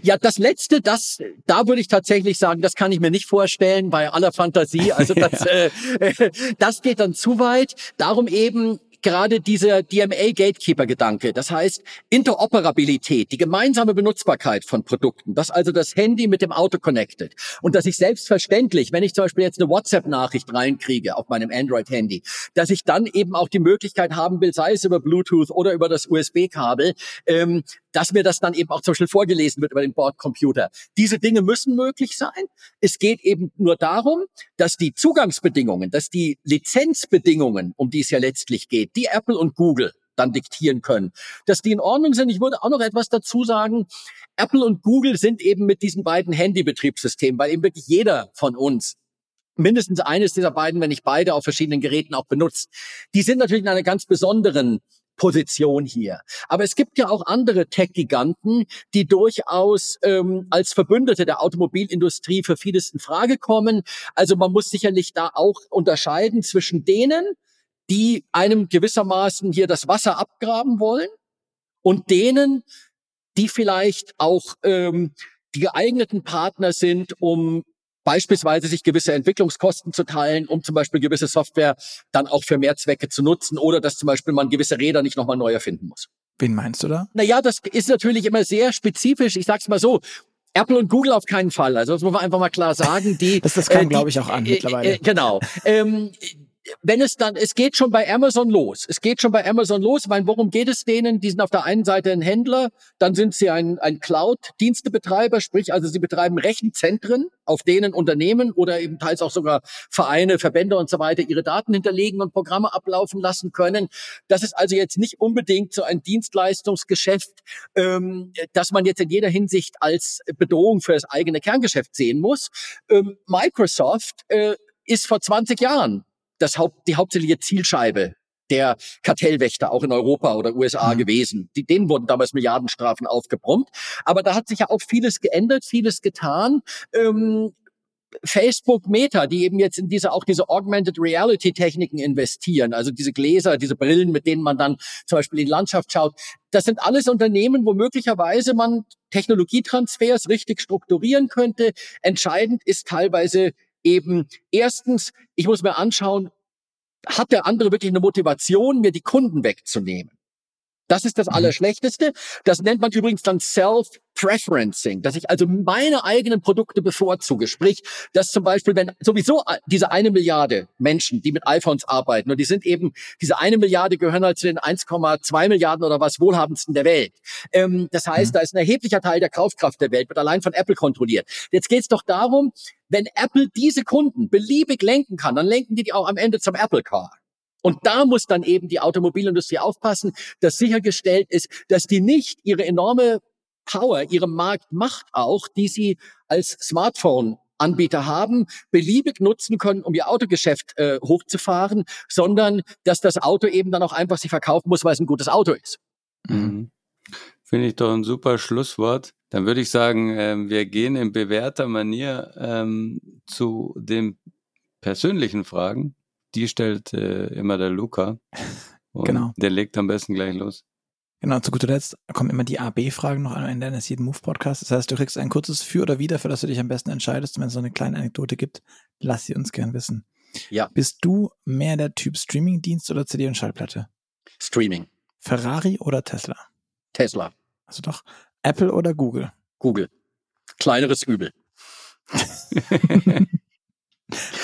Ja, das letzte, das, da würde ich tatsächlich sagen, das kann ich mir nicht vorstellen bei aller Fantasie. Also das, ja. äh, das geht dann zu weit. Darum eben gerade dieser DMA-Gatekeeper-Gedanke. Das heißt, Interoperabilität, die gemeinsame Benutzbarkeit von Produkten, dass also das Handy mit dem Auto connected und dass ich selbstverständlich, wenn ich zum Beispiel jetzt eine WhatsApp-Nachricht reinkriege auf meinem Android-Handy, dass ich dann eben auch die Möglichkeit haben will, sei es über Bluetooth oder über das USB-Kabel, ähm, dass mir das dann eben auch zum Beispiel vorgelesen wird über den Bordcomputer. Diese Dinge müssen möglich sein. Es geht eben nur darum, dass die Zugangsbedingungen, dass die Lizenzbedingungen, um die es ja letztlich geht, die Apple und Google dann diktieren können, dass die in Ordnung sind. Ich würde auch noch etwas dazu sagen. Apple und Google sind eben mit diesen beiden Handybetriebssystemen, weil eben wirklich jeder von uns mindestens eines dieser beiden, wenn nicht beide, auf verschiedenen Geräten auch benutzt. Die sind natürlich in einer ganz besonderen Position hier. Aber es gibt ja auch andere Tech-Giganten, die durchaus ähm, als Verbündete der Automobilindustrie für vieles in Frage kommen. Also man muss sicherlich da auch unterscheiden zwischen denen, die einem gewissermaßen hier das Wasser abgraben wollen und denen, die vielleicht auch ähm, die geeigneten Partner sind, um beispielsweise sich gewisse Entwicklungskosten zu teilen, um zum Beispiel gewisse Software dann auch für mehr Zwecke zu nutzen oder dass zum Beispiel man gewisse Räder nicht nochmal neu erfinden muss. Wen meinst du da? Naja, das ist natürlich immer sehr spezifisch. Ich sag's mal so. Apple und Google auf keinen Fall. Also das muss man einfach mal klar sagen. Die, das, das kam, äh, glaube ich, auch an äh, mittlerweile. Äh, genau. ähm, wenn es dann, es geht schon bei Amazon los. Es geht schon bei Amazon los. Meine, worum geht es denen? Die sind auf der einen Seite ein Händler, dann sind sie ein, ein Cloud-Dienstebetreiber, sprich also sie betreiben Rechenzentren, auf denen Unternehmen oder eben teils auch sogar Vereine, Verbände und so weiter ihre Daten hinterlegen und Programme ablaufen lassen können. Das ist also jetzt nicht unbedingt so ein Dienstleistungsgeschäft, ähm, das man jetzt in jeder Hinsicht als Bedrohung für das eigene Kerngeschäft sehen muss. Ähm, Microsoft äh, ist vor 20 Jahren das Haupt, die hauptsächliche Zielscheibe der Kartellwächter auch in Europa oder USA mhm. gewesen. Die, denen wurden damals Milliardenstrafen aufgebrummt. Aber da hat sich ja auch vieles geändert, vieles getan. Ähm, Facebook Meta, die eben jetzt in diese auch diese Augmented Reality Techniken investieren, also diese Gläser, diese Brillen, mit denen man dann zum Beispiel in die Landschaft schaut. Das sind alles Unternehmen, wo möglicherweise man Technologietransfers richtig strukturieren könnte. Entscheidend ist teilweise eben erstens, ich muss mir anschauen, hat der andere wirklich eine Motivation, mir die Kunden wegzunehmen? Das ist das mhm. Allerschlechteste. Das nennt man übrigens dann Self-Preferencing, dass ich also meine eigenen Produkte bevorzuge. Sprich, dass zum Beispiel, wenn sowieso diese eine Milliarde Menschen, die mit iPhones arbeiten, und die sind eben, diese eine Milliarde gehören halt zu den 1,2 Milliarden oder was wohlhabendsten der Welt. Ähm, das heißt, mhm. da ist ein erheblicher Teil der Kaufkraft der Welt, wird allein von Apple kontrolliert. Jetzt geht es doch darum, wenn Apple diese Kunden beliebig lenken kann, dann lenken die die auch am Ende zum Apple Car. Und da muss dann eben die Automobilindustrie aufpassen, dass sichergestellt ist, dass die nicht ihre enorme Power, ihre Marktmacht auch, die sie als Smartphone Anbieter haben, beliebig nutzen können, um ihr Autogeschäft äh, hochzufahren, sondern dass das Auto eben dann auch einfach sich verkaufen muss, weil es ein gutes Auto ist. Mhm. Finde ich doch ein super Schlusswort. Dann würde ich sagen, äh, wir gehen in bewährter Manier ähm, zu den persönlichen Fragen die stellt äh, immer der Luca. genau. Der legt am besten gleich los. Genau, zu guter Letzt kommen immer die AB-Fragen noch am Ende eines jeden Move-Podcasts. Das heißt, du kriegst ein kurzes Für oder Wider, für das du dich am besten entscheidest. Und wenn es so eine kleine Anekdote gibt, lass sie uns gern wissen. Ja. Bist du mehr der Typ Streaming-Dienst oder CD und Schallplatte? Streaming. Ferrari oder Tesla? Tesla. Also doch. Apple oder Google? Google. Kleineres Übel.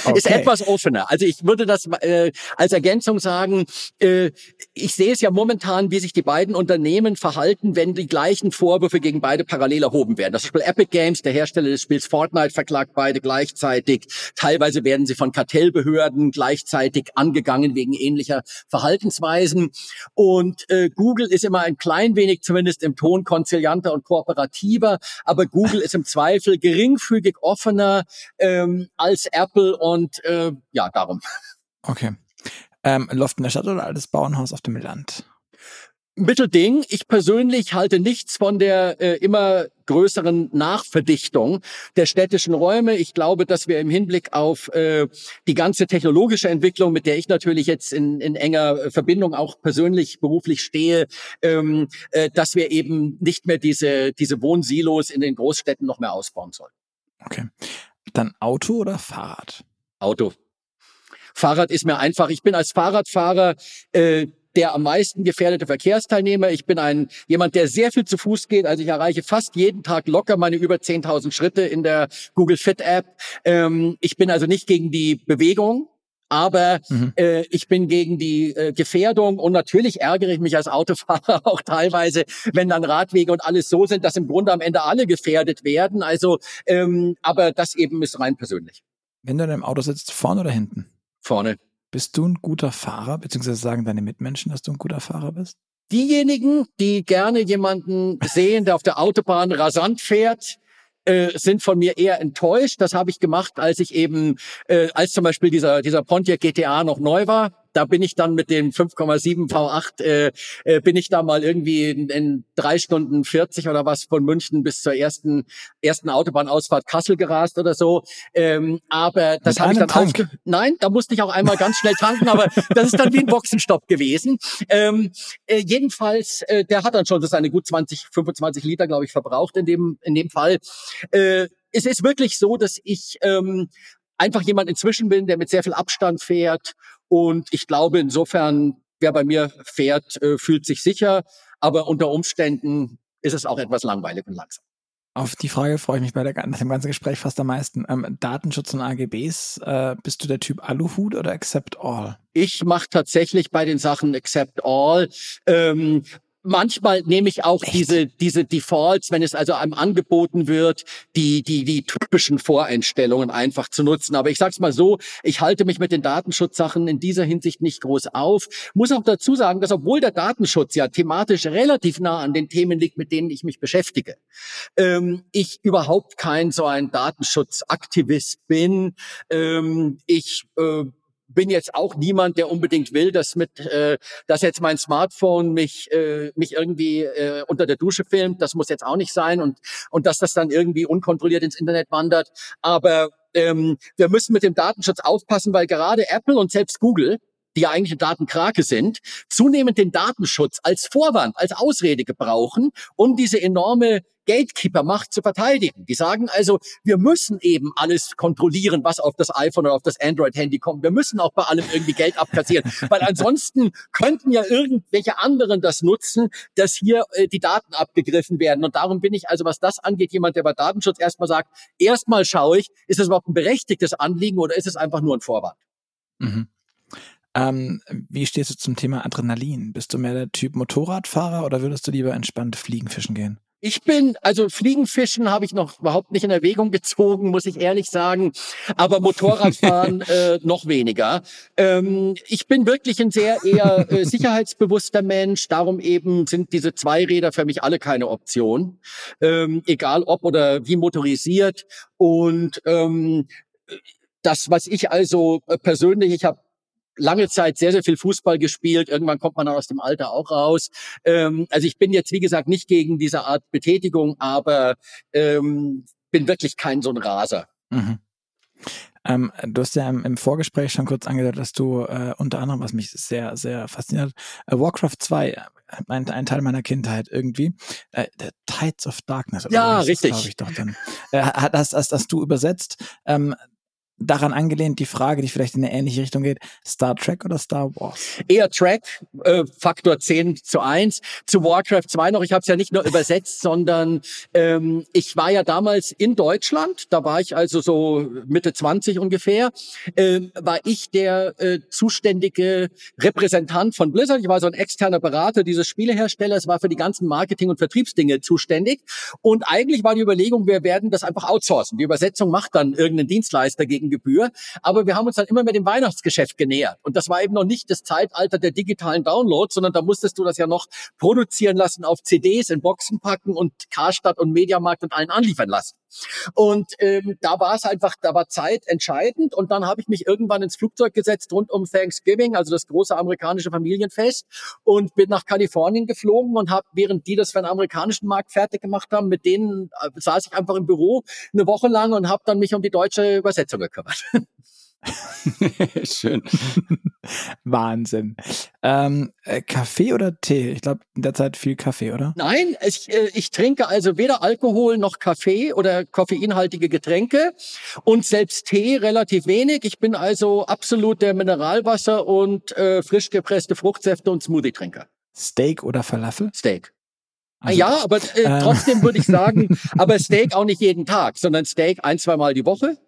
Okay. Ist etwas offener. Also ich würde das äh, als Ergänzung sagen, äh, ich sehe es ja momentan, wie sich die beiden Unternehmen verhalten, wenn die gleichen Vorwürfe gegen beide parallel erhoben werden. Das Spiel Epic Games, der Hersteller des Spiels Fortnite, verklagt beide gleichzeitig. Teilweise werden sie von Kartellbehörden gleichzeitig angegangen wegen ähnlicher Verhaltensweisen. Und äh, Google ist immer ein klein wenig, zumindest im Ton, konzilianter und kooperativer. Aber Google ist im Zweifel geringfügig offener ähm, als Apple Apple und äh, ja, darum. Okay. Ähm, Loft in der Stadt oder altes Bauernhaus auf dem Land? Mittelding. Ich persönlich halte nichts von der äh, immer größeren Nachverdichtung der städtischen Räume. Ich glaube, dass wir im Hinblick auf äh, die ganze technologische Entwicklung, mit der ich natürlich jetzt in, in enger Verbindung auch persönlich beruflich stehe, ähm, äh, dass wir eben nicht mehr diese, diese Wohnsilos in den Großstädten noch mehr ausbauen sollen. Okay. Dann Auto oder Fahrrad? Auto. Fahrrad ist mir einfach. Ich bin als Fahrradfahrer äh, der am meisten gefährdete Verkehrsteilnehmer. Ich bin ein jemand, der sehr viel zu Fuß geht. Also ich erreiche fast jeden Tag locker meine über 10.000 Schritte in der Google Fit App. Ähm, ich bin also nicht gegen die Bewegung. Aber mhm. äh, ich bin gegen die äh, Gefährdung und natürlich ärgere ich mich als Autofahrer auch teilweise, wenn dann Radwege und alles so sind, dass im Grunde am Ende alle gefährdet werden. Also, ähm, aber das eben ist rein persönlich. Wenn du in einem Auto sitzt, vorne oder hinten? Vorne. Bist du ein guter Fahrer, beziehungsweise sagen deine Mitmenschen, dass du ein guter Fahrer bist? Diejenigen, die gerne jemanden sehen, der auf der Autobahn rasant fährt, äh, sind von mir eher enttäuscht. Das habe ich gemacht, als ich eben, äh, als zum Beispiel dieser, dieser Pontiac GTA noch neu war da bin ich dann mit dem 5,7 V8 äh, äh, bin ich da mal irgendwie in, in drei Stunden 40 oder was von München bis zur ersten ersten Autobahnausfahrt Kassel gerast oder so. Ähm, aber das habe ich dann auch. Nein, da musste ich auch einmal ganz schnell tanken, aber das ist dann wie ein Boxenstopp gewesen. Ähm, äh, jedenfalls, äh, der hat dann schon so seine gut 20, 25 Liter, glaube ich, verbraucht in dem in dem Fall. Äh, es ist wirklich so, dass ich ähm, einfach jemand inzwischen bin, der mit sehr viel Abstand fährt und ich glaube, insofern, wer bei mir fährt, äh, fühlt sich sicher. Aber unter Umständen ist es auch etwas langweilig und langsam. Auf die Frage freue ich mich bei der, nach dem ganzen Gespräch fast am meisten. Ähm, Datenschutz und AGBs, äh, bist du der Typ Aluhut oder Accept All? Ich mache tatsächlich bei den Sachen Accept All. Ähm, manchmal nehme ich auch Echt? diese diese Defaults, wenn es also einem angeboten wird, die die die typischen Voreinstellungen einfach zu nutzen. Aber ich sag's mal so, ich halte mich mit den Datenschutzsachen in dieser Hinsicht nicht groß auf. Muss auch dazu sagen, dass obwohl der Datenschutz ja thematisch relativ nah an den Themen liegt, mit denen ich mich beschäftige, ähm, ich überhaupt kein so ein Datenschutzaktivist bin. Ähm, ich äh, bin jetzt auch niemand, der unbedingt will, dass mit, äh, dass jetzt mein Smartphone mich äh, mich irgendwie äh, unter der Dusche filmt. Das muss jetzt auch nicht sein und und dass das dann irgendwie unkontrolliert ins Internet wandert. Aber ähm, wir müssen mit dem Datenschutz aufpassen, weil gerade Apple und selbst Google die ja eigentlich eine Datenkrake sind, zunehmend den Datenschutz als Vorwand, als Ausrede gebrauchen, um diese enorme Gatekeeper-Macht zu verteidigen. Die sagen also, wir müssen eben alles kontrollieren, was auf das iPhone oder auf das Android-Handy kommt. Wir müssen auch bei allem irgendwie Geld abkassieren, weil ansonsten könnten ja irgendwelche anderen das nutzen, dass hier äh, die Daten abgegriffen werden. Und darum bin ich also, was das angeht, jemand, der bei Datenschutz erstmal sagt, erstmal schaue ich, ist es überhaupt ein berechtigtes Anliegen oder ist es einfach nur ein Vorwand? Mhm. Ähm, wie stehst du zum Thema Adrenalin? Bist du mehr der Typ Motorradfahrer oder würdest du lieber entspannt Fliegenfischen gehen? Ich bin, also Fliegenfischen habe ich noch überhaupt nicht in Erwägung gezogen, muss ich ehrlich sagen. Aber Motorradfahren äh, noch weniger. Ähm, ich bin wirklich ein sehr eher äh, sicherheitsbewusster Mensch. Darum eben sind diese Zweiräder für mich alle keine Option. Ähm, egal ob oder wie motorisiert. Und ähm, das, was ich also äh, persönlich, ich habe lange Zeit sehr, sehr viel Fußball gespielt. Irgendwann kommt man dann aus dem Alter auch raus. Ähm, also ich bin jetzt, wie gesagt, nicht gegen diese Art Betätigung, aber ähm, bin wirklich kein so ein Raser. Mhm. Ähm, du hast ja im, Vorgespräch schon kurz angedeutet, dass du äh, unter anderem, was mich sehr, sehr fasziniert äh, Warcraft 2, äh, ein, ein, Teil meiner Kindheit irgendwie, äh, The Tides of Darkness. Ja, richtig. glaube ich doch dann. Äh, hast, hast, hast du übersetzt. Ähm, daran angelehnt die Frage, die vielleicht in eine ähnliche Richtung geht, Star Trek oder Star Wars? Eher Trek, äh, Faktor 10 zu 1. Zu Warcraft 2 noch, ich habe es ja nicht nur übersetzt, sondern ähm, ich war ja damals in Deutschland, da war ich also so Mitte 20 ungefähr, äh, war ich der äh, zuständige Repräsentant von Blizzard. Ich war so ein externer Berater dieses Spieleherstellers, war für die ganzen Marketing- und Vertriebsdinge zuständig. Und eigentlich war die Überlegung, wir werden das einfach outsourcen. Die Übersetzung macht dann irgendein Dienstleister gegen Gebühr. Aber wir haben uns dann immer mit dem Weihnachtsgeschäft genähert. Und das war eben noch nicht das Zeitalter der digitalen Downloads, sondern da musstest du das ja noch produzieren lassen auf CDs, in Boxen packen und Karstadt und Mediamarkt und allen anliefern lassen. Und ähm, da war es einfach, da war Zeit entscheidend. Und dann habe ich mich irgendwann ins Flugzeug gesetzt rund um Thanksgiving, also das große amerikanische Familienfest, und bin nach Kalifornien geflogen und habe, während die das für den amerikanischen Markt fertig gemacht haben, mit denen äh, saß ich einfach im Büro eine Woche lang und habe dann mich um die deutsche Übersetzung gekümmert. Schön. Wahnsinn. Ähm, äh, Kaffee oder Tee? Ich glaube, in der Zeit viel Kaffee, oder? Nein, ich, äh, ich trinke also weder Alkohol noch Kaffee oder koffeinhaltige Getränke und selbst Tee relativ wenig. Ich bin also absolut der Mineralwasser und äh, frisch gepresste Fruchtsäfte und Smoothie-Trinker. Steak oder Falafel? Steak. Also, ja, aber äh, ähm. trotzdem würde ich sagen, aber Steak auch nicht jeden Tag, sondern Steak ein, zweimal die Woche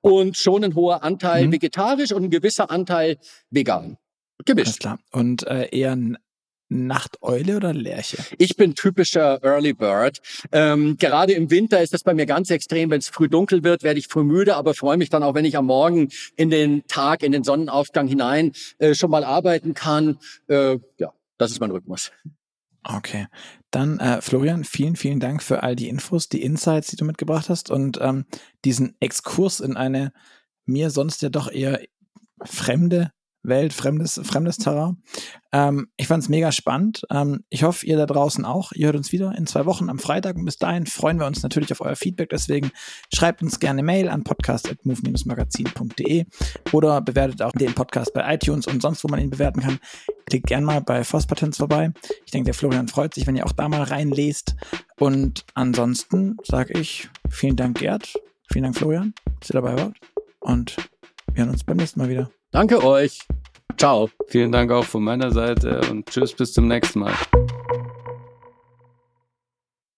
und schon ein hoher Anteil mhm. vegetarisch und ein gewisser Anteil vegan. Gemischt. Alles klar. Und äh, eher Nachteule oder Lerche? Ich bin typischer Early Bird. Ähm, gerade im Winter ist das bei mir ganz extrem. Wenn es früh dunkel wird, werde ich früh müde, aber freue mich dann auch, wenn ich am Morgen in den Tag, in den Sonnenaufgang hinein äh, schon mal arbeiten kann. Äh, ja, das ist mein Rhythmus. Okay. Dann, äh, Florian, vielen, vielen Dank für all die Infos, die Insights, die du mitgebracht hast und ähm, diesen Exkurs in eine mir sonst ja doch eher fremde Welt, fremdes, fremdes Terrain. Ähm, ich fand es mega spannend. Ähm, ich hoffe, ihr da draußen auch. Ihr hört uns wieder in zwei Wochen am Freitag. Und bis dahin freuen wir uns natürlich auf euer Feedback. Deswegen schreibt uns gerne Mail an podcast.move-magazin.de oder bewertet auch den Podcast bei iTunes und sonst, wo man ihn bewerten kann. Klickt gerne mal bei Forstpatents vorbei. Ich denke, der Florian freut sich, wenn ihr auch da mal reinlest. Und ansonsten sage ich vielen Dank, Gerd. Vielen Dank, Florian, dass ihr dabei wart. Und wir hören uns beim nächsten Mal wieder. Danke euch. Ciao. Vielen Dank auch von meiner Seite und tschüss bis zum nächsten Mal.